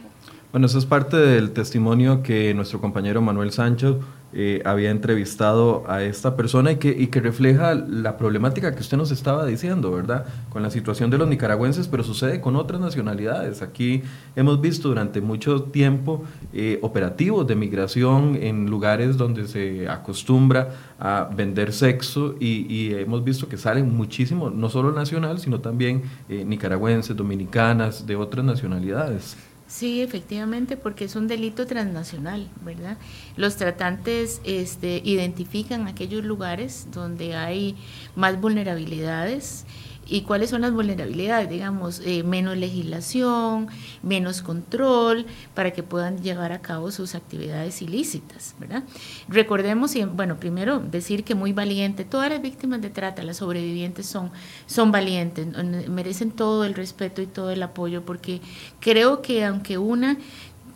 Bueno, eso es parte del testimonio que nuestro compañero Manuel Sánchez eh, había entrevistado a esta persona y que, y que refleja la problemática que usted nos estaba diciendo, ¿verdad? Con la situación de los nicaragüenses, pero sucede con otras nacionalidades. Aquí hemos visto durante mucho tiempo eh, operativos de migración en lugares donde se acostumbra a vender sexo y, hemos visto que salen muchísimo, no solo nacional, sino también eh, nicaragüenses, dominicanas, de otras nacionalidades. Sí, efectivamente, porque es un delito transnacional, ¿verdad? Los tratantes este, identifican aquellos lugares donde hay más vulnerabilidades ¿Y cuáles son las vulnerabilidades? Digamos, eh, menos legislación, menos control para que puedan llevar a cabo sus actividades ilícitas, ¿verdad? Recordemos, y, bueno, primero decir que muy valiente, todas las víctimas de trata, las sobrevivientes son, son valientes, merecen todo el respeto y todo el apoyo, porque creo que aunque una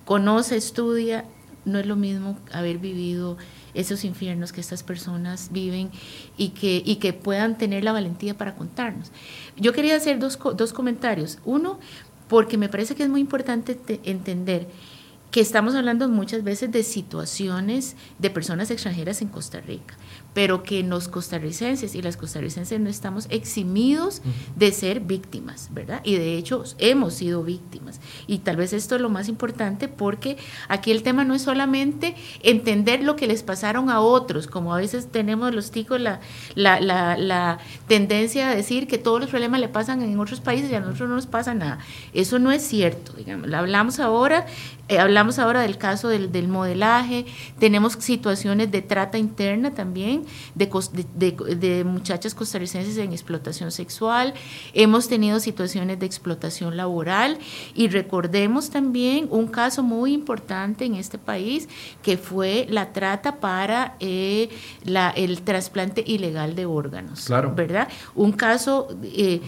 conoce, estudia, no es lo mismo haber vivido esos infiernos que estas personas viven y que, y que puedan tener la valentía para contarnos. Yo quería hacer dos, dos comentarios. Uno, porque me parece que es muy importante entender que estamos hablando muchas veces de situaciones de personas extranjeras en Costa Rica pero que los costarricenses y las costarricenses no estamos eximidos de ser víctimas, ¿verdad? Y de hecho hemos sido víctimas. Y tal vez esto es lo más importante porque aquí el tema no es solamente entender lo que les pasaron a otros, como a veces tenemos los ticos la, la, la, la tendencia a decir que todos los problemas le pasan en otros países y a nosotros no nos pasa nada. Eso no es cierto, digamos. Hablamos ahora, eh, hablamos ahora del caso del, del modelaje, tenemos situaciones de trata interna también de, muchachas costarricenses en explotación sexual, hemos tenido situaciones de explotación laboral y recordemos también un caso muy importante en este país que fue la trata para eh, la, el trasplante ilegal de órganos, claro. ¿verdad? Un caso eh,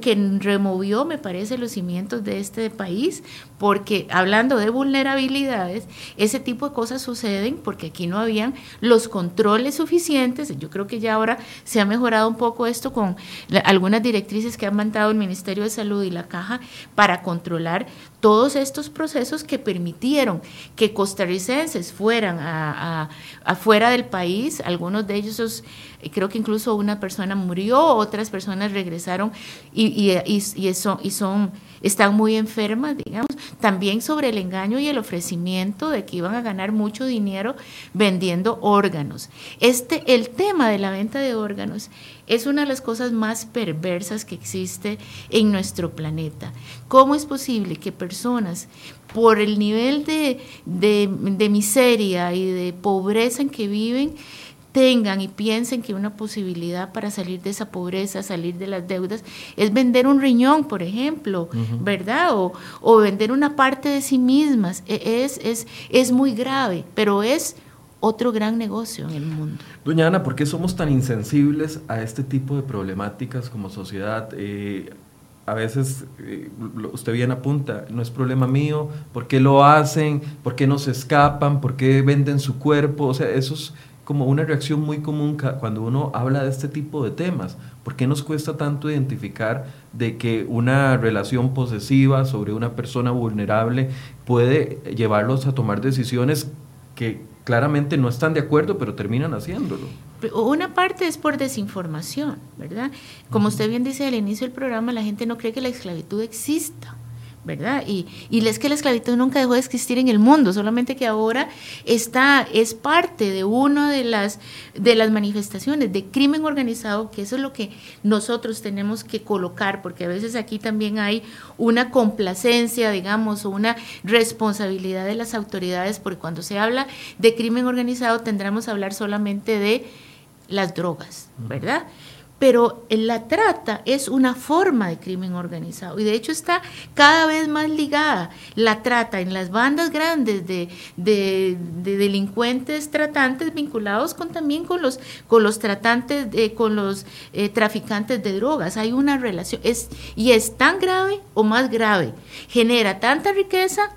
que removió, me parece, los cimientos de este país porque hablando de vulnerabilidades, ese tipo de cosas suceden porque aquí no habían los controles suficientes. Yo creo que ya ahora se ha mejorado un poco esto con algunas directrices que han mandado el Ministerio de Salud y la Caja para controlar todos estos procesos que permitieron que costarricenses fueran afuera del país, algunos de ellos, creo que incluso una persona murió, otras personas regresaron y son están muy enfermas, digamos, también sobre el engaño y el ofrecimiento de que iban a ganar mucho dinero vendiendo órganos. Este, el tema de la venta de órganos es una de las cosas más perversas que existe en nuestro planeta. ¿Cómo es posible que personas, por el nivel de, de miseria y de pobreza en que viven, tengan y piensen que una posibilidad para salir de esa pobreza, salir de las deudas, es vender un riñón, por ejemplo, ¿verdad? O, vender una parte de sí mismas. E, es, es, es muy grave, pero es otro gran negocio en el mundo. Doña Ana, ¿por qué somos tan insensibles a este tipo de problemáticas como sociedad? Eh, a veces eh, usted bien apunta, no es problema mío, ¿por qué lo hacen? ¿Por qué no se escapan? ¿Por qué venden su cuerpo? O sea, esos como una reacción muy común cuando uno habla de este tipo de temas. ¿Por qué nos cuesta tanto identificar de que una relación posesiva sobre una persona vulnerable puede llevarlos a tomar decisiones que claramente no están de acuerdo, pero terminan haciéndolo? Una parte es por desinformación, ¿verdad? Como usted bien dice al inicio del programa, la gente no cree que la esclavitud exista. ¿Verdad? Y, y es que la esclavitud nunca dejó de existir en el mundo, solamente que ahora está, es parte de una de las, de las manifestaciones de crimen organizado, que eso es lo que nosotros tenemos que colocar, porque a veces aquí también hay una complacencia, digamos, o una responsabilidad de las autoridades, porque cuando se habla de crimen organizado tendremos que hablar solamente de las drogas, ¿verdad? Pero la trata es una forma de crimen organizado y de hecho está cada vez más ligada la trata en las bandas grandes de, delincuentes tratantes vinculados con también con los con los tratantes de, con los eh, traficantes de drogas. Hay una relación es y es tan grave o más grave genera tanta riqueza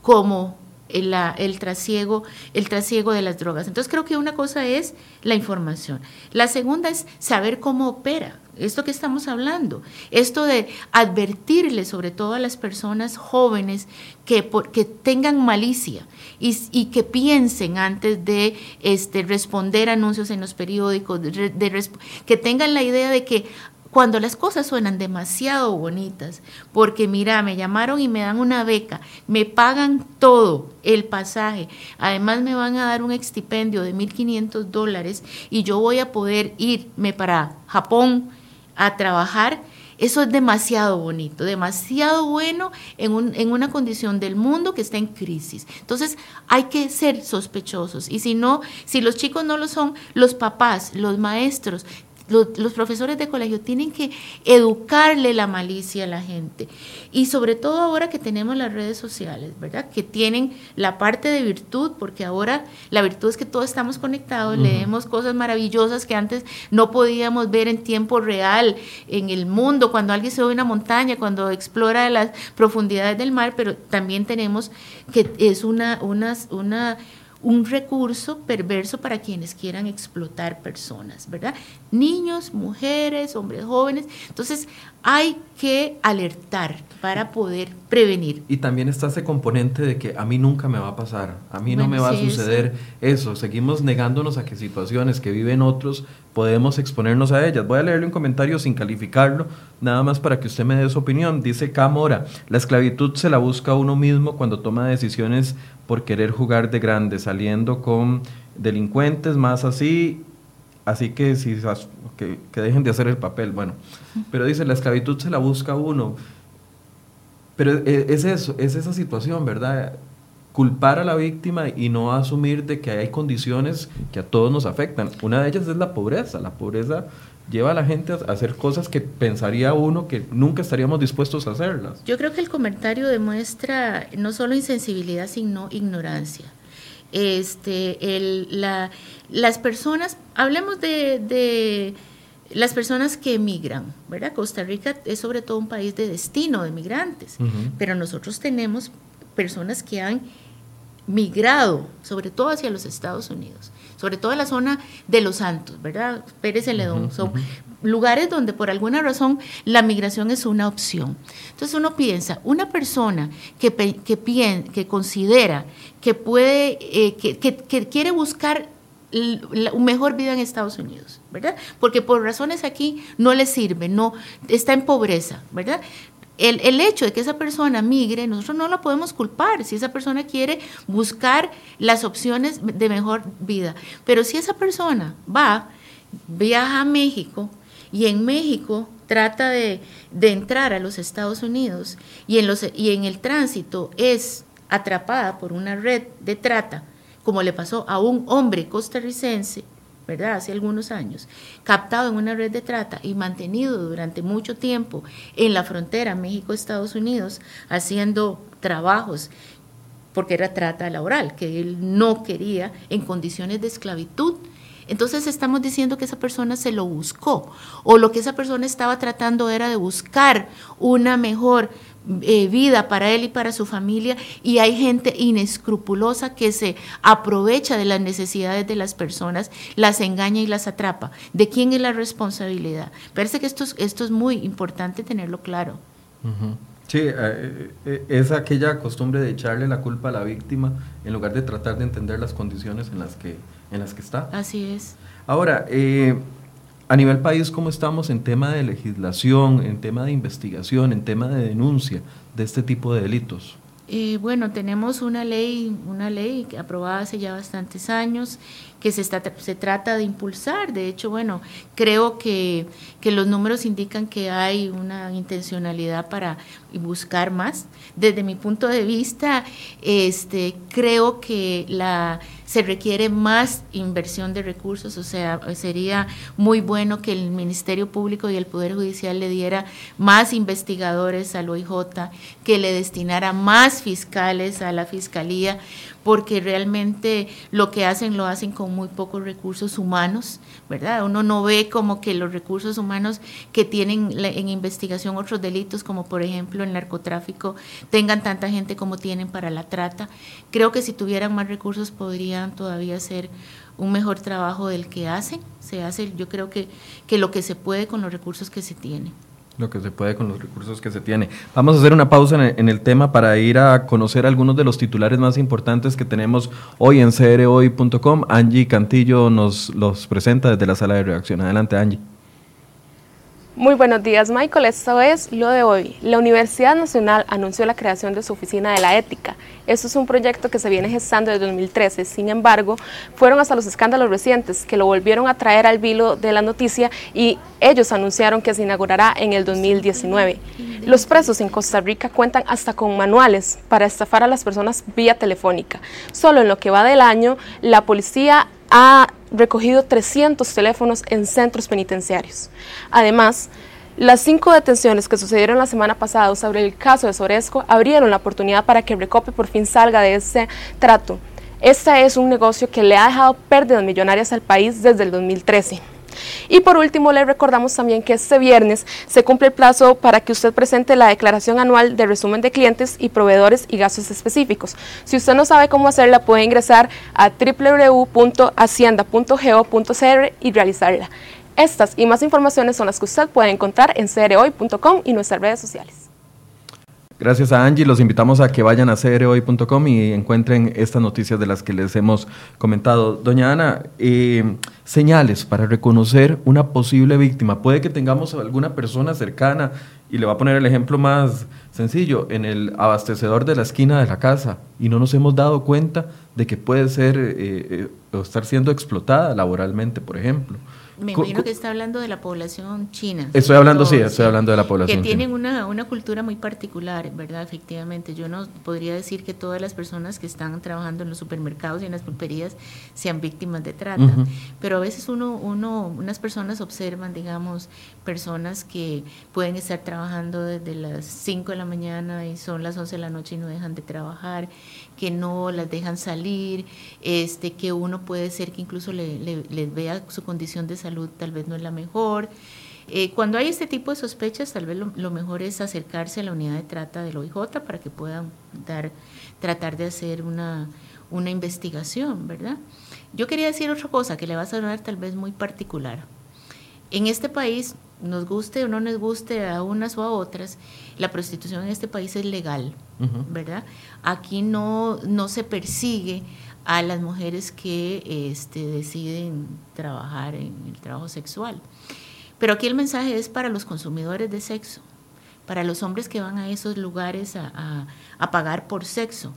como el, el, trasiego, el trasiego de las drogas. Entonces creo que una cosa es la información. La segunda es saber cómo opera. Esto que estamos hablando, esto de advertirle sobre todo a las personas jóvenes que, que tengan malicia y, y, que piensen antes de este, responder anuncios en los periódicos, de, que tengan la idea de que cuando las cosas suenan demasiado bonitas, porque mira, me llamaron y me dan una beca, me pagan todo, el pasaje, además me van a dar un extipendio de 1.500 dólares y yo voy a poder irme para Japón a trabajar, eso es demasiado bonito, demasiado bueno en, en, una condición del mundo que está en crisis. Entonces hay que ser sospechosos. Y si no, si los chicos no lo son, los papás, los maestros los, profesores de colegio tienen que educarle la malicia a la gente. Y sobre todo ahora que tenemos las redes sociales, ¿verdad? Que tienen la parte de virtud, porque ahora la virtud es que todos estamos conectados, leemos cosas maravillosas que antes no podíamos ver en tiempo real en el mundo, cuando alguien se sube una montaña, cuando explora las profundidades del mar, pero también tenemos que es una, una, una un recurso perverso para quienes quieran explotar personas, ¿verdad? Niños, mujeres, hombres jóvenes. Entonces hay que alertar para poder prevenir. Y también está ese componente de que a mí nunca me va a pasar, a mí no me va a suceder eso. Seguimos negándonos a que situaciones que viven otros podemos exponernos a ellas. Voy a leerle un comentario sin calificarlo, nada más para que usted me dé su opinión. Dice Camora, la esclavitud se la busca uno mismo cuando toma decisiones por querer jugar de grande, saliendo con delincuentes más así, así que, si, que, dejen de hacer el papel. Bueno, pero dice, la esclavitud se la busca uno. Pero e, es eso, es esa situación, ¿verdad? Culpar a la víctima y no asumir de que hay condiciones que a todos nos afectan. Una de ellas es la pobreza. La pobreza lleva a la gente a hacer cosas que pensaría uno que nunca estaríamos dispuestos a hacerlas. Yo creo que el comentario demuestra no solo insensibilidad, sino ignorancia. Este, el, la, las personas, hablemos de, las personas que emigran, ¿verdad? Costa Rica es sobre todo un país de destino de migrantes, pero nosotros tenemos personas que han migrado, sobre todo hacia los Estados Unidos, sobre todo en la zona de Los Santos, ¿verdad? Pérez Celedón, son lugares donde por alguna razón la migración es una opción. Entonces uno piensa, una persona que, que, que considera que puede, eh, que, que, quiere buscar una mejor vida en Estados Unidos, ¿verdad? Porque por razones aquí no le sirve, no está en pobreza, ¿verdad? El, hecho de que esa persona migre, nosotros no la podemos culpar si esa persona quiere buscar las opciones de mejor vida. Pero si esa persona va, viaja a México y en México trata de, entrar a los Estados Unidos y en, los, y en el tránsito es atrapada por una red de trata, como le pasó a un hombre costarricense, ¿verdad? Hace algunos años, captado en una red de trata y mantenido durante mucho tiempo en la frontera México-Estados Unidos haciendo trabajos porque era trata laboral, que él no quería en condiciones de esclavitud. Entonces estamos diciendo que esa persona se lo buscó o lo que esa persona estaba tratando era de buscar una mejor eh, vida para él y para su familia y hay gente inescrupulosa que se aprovecha de las necesidades de las personas, las engaña y las atrapa. ¿De quién es la responsabilidad? Parece que esto es, esto es muy importante tenerlo claro. Sí, eh, eh, es aquella costumbre de echarle la culpa a la víctima en lugar de tratar de entender las condiciones en las que, en las que está. Así es. Ahora, eh, a nivel país, ¿cómo estamos en tema de legislación, en tema de investigación, en tema de denuncia de este tipo de delitos? Eh, bueno, tenemos una ley, una ley aprobada hace ya bastantes años que se, está, se trata de impulsar. De hecho, bueno, creo que, que los números indican que hay una intencionalidad para buscar más. Desde mi punto de vista, este, creo que la se requiere más inversión de recursos, o sea, sería muy bueno que el Ministerio Público y el Poder Judicial le diera más investigadores al OIJ, que le destinara más fiscales a la Fiscalía, porque realmente lo que hacen lo hacen con muy pocos recursos humanos, ¿verdad? Uno no ve como que los recursos humanos que tienen en investigación otros delitos, como por ejemplo el narcotráfico, tengan tanta gente como tienen para la trata. Creo que si tuvieran más recursos podrían todavía hacer un mejor trabajo del que hacen. Se hace, yo creo que, que lo que se puede con los recursos que se tienen lo que se puede con los recursos que se tiene. Vamos a hacer una pausa en el, tema para ir a conocer algunos de los titulares más importantes que tenemos hoy en crhoy.com. Angie Cantillo nos los presenta desde la sala de reacción. Adelante, Angie. Muy buenos días, Michael. Esto es lo de hoy. La Universidad Nacional anunció la creación de su Oficina de la Ética. Esto es un proyecto que se viene gestando desde 2013. Sin embargo, fueron hasta los escándalos recientes que lo volvieron a traer al vilo de la noticia y ellos anunciaron que se inaugurará en el 2019. Los presos en Costa Rica cuentan hasta con manuales para estafar a las personas vía telefónica. Solo en lo que va del año, la policía ha recogido 300 teléfonos en centros penitenciarios. Además, las cinco detenciones que sucedieron la semana pasada sobre el caso de Soresco abrieron la oportunidad para que Recope por fin salga de ese trato. Este es un negocio que le ha dejado pérdidas millonarias al país desde el 2013. Y por último, le recordamos también que este viernes se cumple el plazo para que usted presente la declaración anual de resumen de clientes y proveedores y gastos específicos. Si usted no sabe cómo hacerla, puede ingresar a www.hacienda.go.cr y realizarla. Estas y más informaciones son las que usted puede encontrar en crhoy.com y nuestras redes sociales. Gracias a Angie, los invitamos a que vayan a crhoy.com y encuentren estas noticias de las que les hemos comentado. Doña Ana, eh, señales para reconocer una posible víctima. Puede que tengamos alguna persona cercana, y le voy a poner el ejemplo más sencillo, en el abastecedor de la esquina de la casa, y no nos hemos dado cuenta de que puede ser eh, eh, o estar siendo explotada laboralmente, por ejemplo. Me imagino que está hablando de la población china. Estoy hablando, sí, estoy hablando de la población Que tienen una, una cultura muy particular, ¿verdad? Efectivamente. Yo no podría decir que todas las personas que están trabajando en los supermercados y en las pulperías sean víctimas de trata. Pero a veces uno, uno, unas personas observan, digamos, personas que pueden estar trabajando desde las 5 de la mañana y son las 11 de la noche y no dejan de trabajar que no las dejan salir, este, que uno puede ser que incluso le, les vea su condición de salud tal vez no es la mejor. Eh, cuando hay este tipo de sospechas, tal vez lo, mejor es acercarse a la unidad de trata del OIJ para que puedan dar, tratar de hacer una, una investigación, ¿verdad? Yo quería decir otra cosa que le va a sonar tal vez muy particular. En este país, nos guste o no nos guste a unas o a otras, la prostitución en este país es legal, ¿verdad? Aquí no, no se persigue a las mujeres que este, deciden trabajar en el trabajo sexual. Pero aquí el mensaje es para los consumidores de sexo, para los hombres que van a esos lugares a, a pagar por sexo,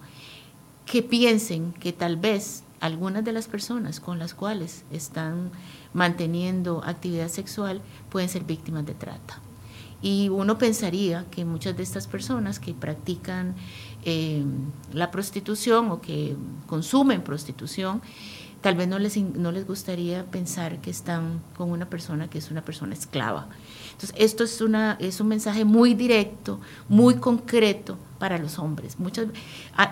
que piensen que tal vez algunas de las personas con las cuales están manteniendo actividad sexual pueden ser víctimas de trata. Y uno pensaría que muchas de estas personas que practican eh, la prostitución o que consumen prostitución, tal vez no les, no les gustaría pensar que están con una persona que es una persona esclava. Entonces, esto es, una, es un mensaje muy directo, muy concreto para los hombres. Muchas,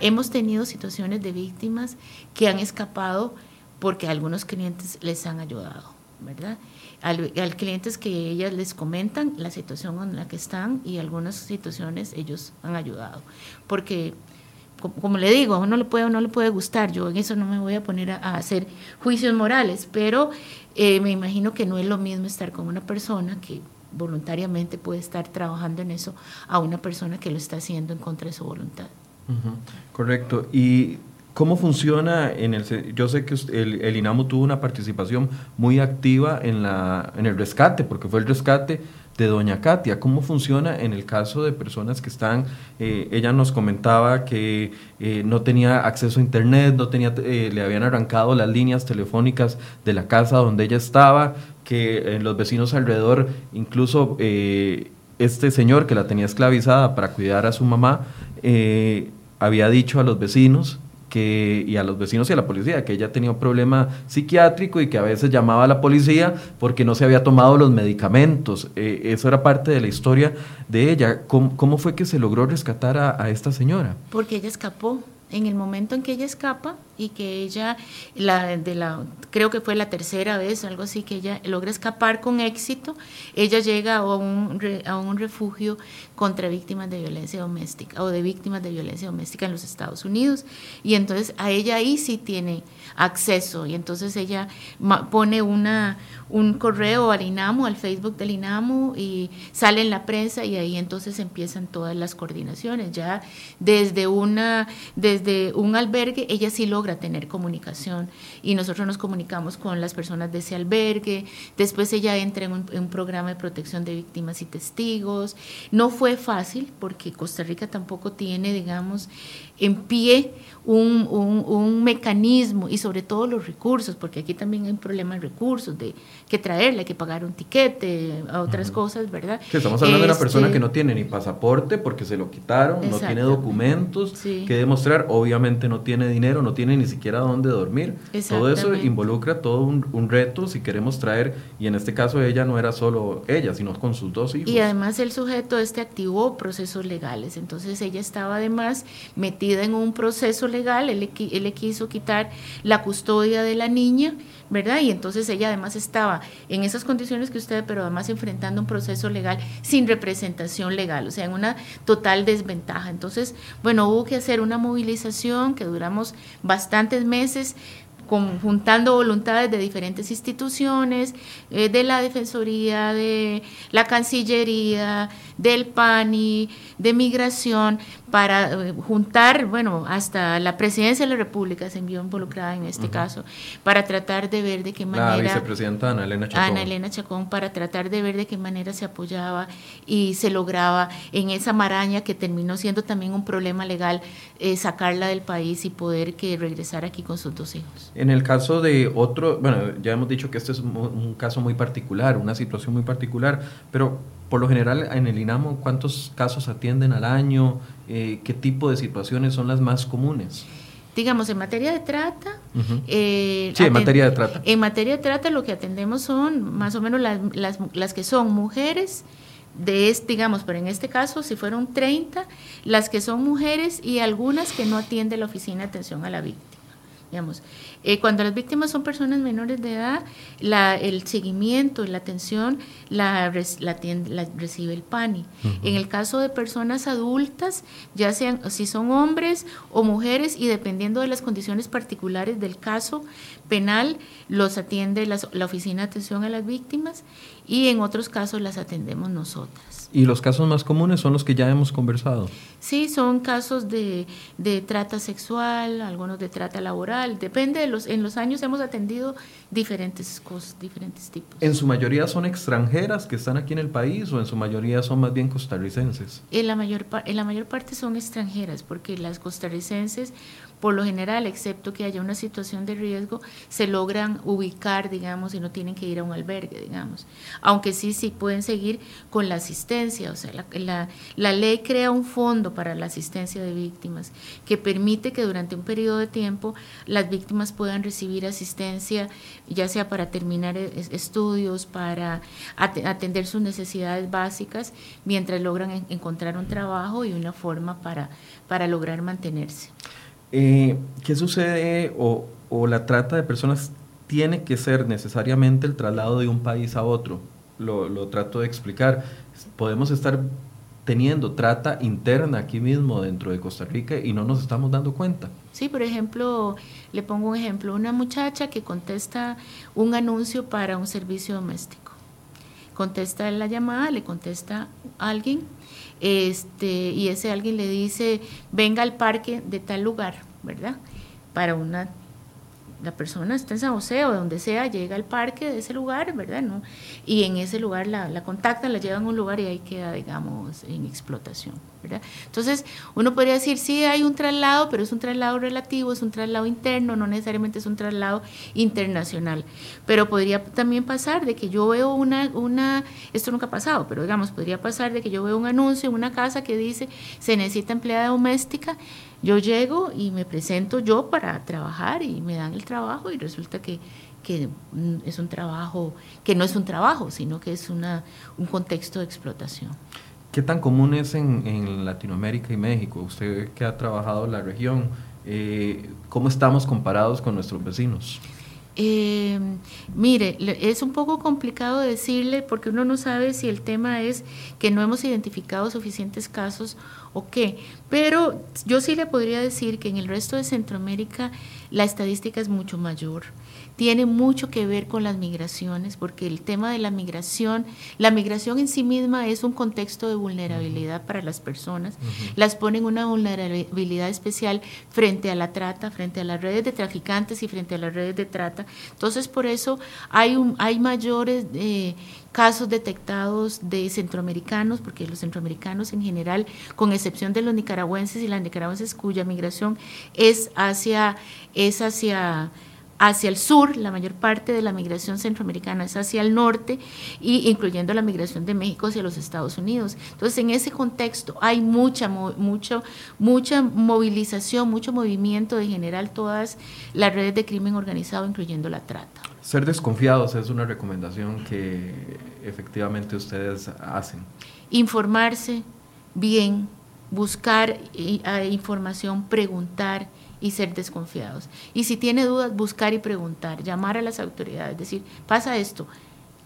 hemos tenido situaciones de víctimas que han escapado porque algunos clientes les han ayudado, ¿verdad? Al, clientes que ellas les comentan la situación en la que están y algunas situaciones ellos han ayudado. Porque, como, le digo, a uno le puede o no le puede gustar, yo en eso no me voy a poner a, hacer juicios morales, pero eh, me imagino que no es lo mismo estar con una persona que voluntariamente puede estar trabajando en eso a una persona que lo está haciendo en contra de su voluntad. Correcto. Y ¿Cómo funciona en el yo sé que el, el, INAMU tuvo una participación muy activa en la en el rescate porque fue el rescate de doña Katia, cómo funciona en el caso de personas que están, eh, ella nos comentaba que eh, no tenía acceso a internet, no tenía, eh, le habían arrancado las líneas telefónicas de la casa donde ella estaba, que los vecinos alrededor, incluso este señor que la tenía esclavizada para cuidar a su mamá, había dicho a los vecinos que, y a los vecinos y a la policía, que ella tenía un problema psiquiátrico y que a veces llamaba a la policía porque no se había tomado los medicamentos. Eh, eso era parte de la historia de ella. ¿Cómo, fue que se logró rescatar a esta señora? Porque ella escapó en el momento en que ella escapa y que ella, la, de la, creo que fue la tercera vez, algo así, que ella logra escapar con éxito, ella llega a un, a un refugio contra víctimas de violencia doméstica o de víctimas de violencia doméstica en los Estados Unidos. Y entonces a ella ahí sí tiene acceso y entonces ella pone una, un correo al INAMU, al Facebook del INAMU y sale en la prensa y ahí entonces empiezan todas las coordinaciones. Ya desde, una, desde un albergue ella sí logra tener comunicación y nosotros nos comunicamos con las personas de ese albergue, después ella entra en un, en un programa de protección de víctimas y testigos. No fue fácil porque Costa Rica tampoco tiene, digamos, en pie un, un, mecanismo y sobre todo los recursos, porque aquí también hay un problema de recursos, de que traerle, hay que pagar un tiquete, a otras cosas, ¿verdad? Que estamos hablando de una persona este que no tiene ni pasaporte porque se lo quitaron, no tiene documentos que demostrar, obviamente no tiene dinero, no tiene ni siquiera dónde dormir. Todo eso involucra todo un, un, reto si queremos traer, y en este caso ella no era solo ella, sino con sus dos hijos. Y además el sujeto este activó procesos legales, entonces ella estaba además metida en un proceso legal, él le, quiso quitar la custodia de la niña, ¿verdad? Y entonces ella además estaba en esas condiciones que usted, pero además enfrentando un proceso legal sin representación legal, o sea, en una total desventaja. Entonces, bueno, hubo que hacer una movilización que duramos bastantes meses juntando voluntades de diferentes instituciones, eh, de la Defensoría, de la Cancillería, del PANI, de Migración, para eh, juntar, bueno, hasta la presidencia de la República se envió involucrada en este caso, para tratar de ver de qué manera... La vicepresidenta Ana Elena Chacón. Ana Elena Chacón, para tratar de ver de qué manera se apoyaba y se lograba en esa maraña que terminó siendo también un problema legal, eh, sacarla del país y poder que regresara aquí con sus dos hijos. En el caso de otro, bueno, ya hemos dicho que este es un caso muy particular, una situación muy particular, pero por lo general, en el INAMO, ¿cuántos casos atienden al año? Eh, ¿Qué tipo de situaciones son las más comunes? Digamos, en materia de trata. Eh, sí, en materia de trata. En materia de trata, lo que atendemos son más o menos las, las, las que son mujeres de este, digamos, pero en este caso, si fueron 30, las que son mujeres y algunas que no atiende la Oficina de Atención a la Víctima. Digamos, eh, cuando las víctimas son personas menores de edad, la, el seguimiento la atención la, la, recibe el PANI. En el caso de personas adultas, ya sean si son hombres o mujeres y dependiendo de las condiciones particulares del caso penal, los atiende la Oficina de Atención a las Víctimas y en otros casos las atendemos nosotras. ¿Y los casos más comunes son los que ya hemos conversado? Sí, son casos de, de trata sexual, algunos de trata laboral, depende de los, en los años hemos atendido diferentes cosas, diferentes tipos. ¿En su mayoría son extranjeras que están aquí en el país o en su mayoría son más bien costarricenses? En la mayor, en la mayor parte son extranjeras, porque las costarricenses por lo general, excepto que haya una situación de riesgo, se logran ubicar, digamos, y no tienen que ir a un albergue, digamos. Aunque sí, sí pueden seguir con la asistencia, o sea, la, la, ley crea un fondo para la asistencia de víctimas que permite que durante un periodo de tiempo las víctimas puedan recibir asistencia, ya sea para terminar e, estudios, para atender sus necesidades básicas, mientras logran encontrar un trabajo y una forma para, para lograr mantenerse. Eh, ¿Qué sucede o, la trata de personas tiene que ser necesariamente el traslado de un país a otro? Lo, trato de explicar. Podemos estar teniendo trata interna aquí mismo dentro de Costa Rica y no nos estamos dando cuenta. Sí, por ejemplo, le pongo un ejemplo, una muchacha que contesta un anuncio para un servicio doméstico. Contesta la llamada, le contesta alguien este, y ese alguien le dice, venga al parque de tal lugar, ¿verdad? para una la persona está en San José o donde sea, llega al parque de ese lugar, ¿verdad? ¿No? Y en ese lugar la, la, contactan, la llevan a un lugar y ahí queda, digamos, en explotación, ¿verdad? Entonces, uno podría decir, sí, hay un traslado, pero es un traslado relativo, es un traslado interno, no necesariamente es un traslado internacional. Pero podría también pasar de que yo veo una, una esto nunca ha pasado, pero digamos, podría pasar de que yo veo un anuncio en una casa que dice, se necesita empleada doméstica, yo llego y me presento yo para trabajar y me dan el trabajo y resulta que, que mm, es un trabajo, que no es un trabajo, sino que es una, un contexto de explotación. ¿Qué tan común es en, Latinoamérica y México? Usted que ha trabajado en la región, eh, ¿cómo estamos comparados con nuestros vecinos? Eh, mire, es un poco complicado decirle porque uno no sabe si el tema es que no hemos identificado suficientes casos o qué, pero yo sí le podría decir que en el resto de Centroamérica la estadística es mucho mayor tiene mucho que ver con las migraciones, porque el tema de la migración, la migración en sí misma es un contexto de vulnerabilidad para las personas, las pone en una vulnerabilidad especial frente a la trata, frente a las redes de traficantes y frente a las redes de trata. Entonces, por eso hay, un, hay mayores eh, casos detectados de centroamericanos, porque los centroamericanos en general, con excepción de los nicaragüenses y las nicaragüenses cuya migración es hacia, es hacia hacia el sur, la mayor parte de la migración centroamericana es hacia el norte, y incluyendo la migración de México hacia los Estados Unidos. Entonces, en ese contexto hay mucha, mucho, mucha movilización, mucho movimiento de general todas las redes de crimen organizado, incluyendo la trata. Ser desconfiados es una recomendación que efectivamente ustedes hacen. Informarse bien, buscar eh, información, preguntar y ser desconfiados. Y si tiene dudas, buscar y preguntar, llamar a las autoridades, decir, pasa esto,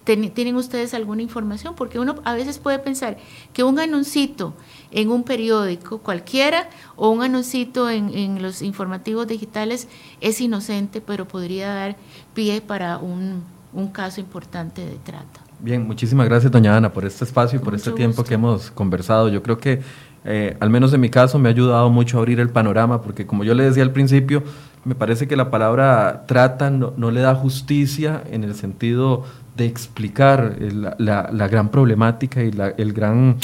¿tienen ustedes alguna información? Porque uno a veces puede pensar que un anuncito en un periódico cualquiera o un anuncito en, en los informativos digitales es inocente, pero podría dar pie para un, un caso importante de trata. Bien, muchísimas gracias, doña Ana, por este espacio y por este tiempo que hemos conversado. Yo creo que eh, al menos en mi caso, me ha ayudado mucho a abrir el panorama, porque como yo le decía al principio, me parece que la palabra trata no, le da justicia en el sentido de explicar la, gran problemática y el gran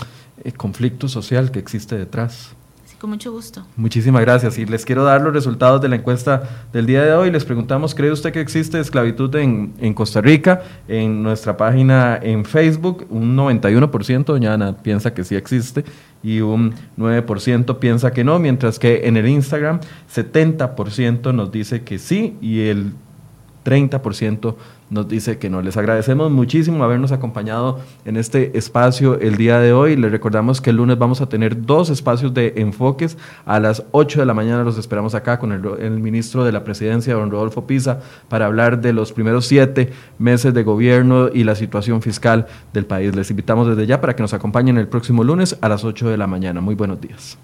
eh, conflicto social que existe detrás. Con mucho gusto. Muchísimas gracias. Y les quiero dar los resultados de la encuesta del día de hoy. Les preguntamos, ¿cree usted que existe esclavitud en, Costa Rica? En nuestra página en Facebook, un 91%, doña piensa que sí existe y un 9% piensa que no, mientras que en el Instagram 70% nos dice que sí y el 30% nos dice que no. Les agradecemos muchísimo habernos acompañado en este espacio el día de hoy. Les recordamos que el lunes vamos a tener dos espacios de enfoques. A las 8 de la mañana los esperamos acá con el, ministro de la Presidencia, don Rodolfo Pisa, para hablar de los primeros siete meses de gobierno y la situación fiscal del país. Les invitamos desde ya para que nos acompañen el próximo lunes a las 8 de la mañana. Muy buenos días.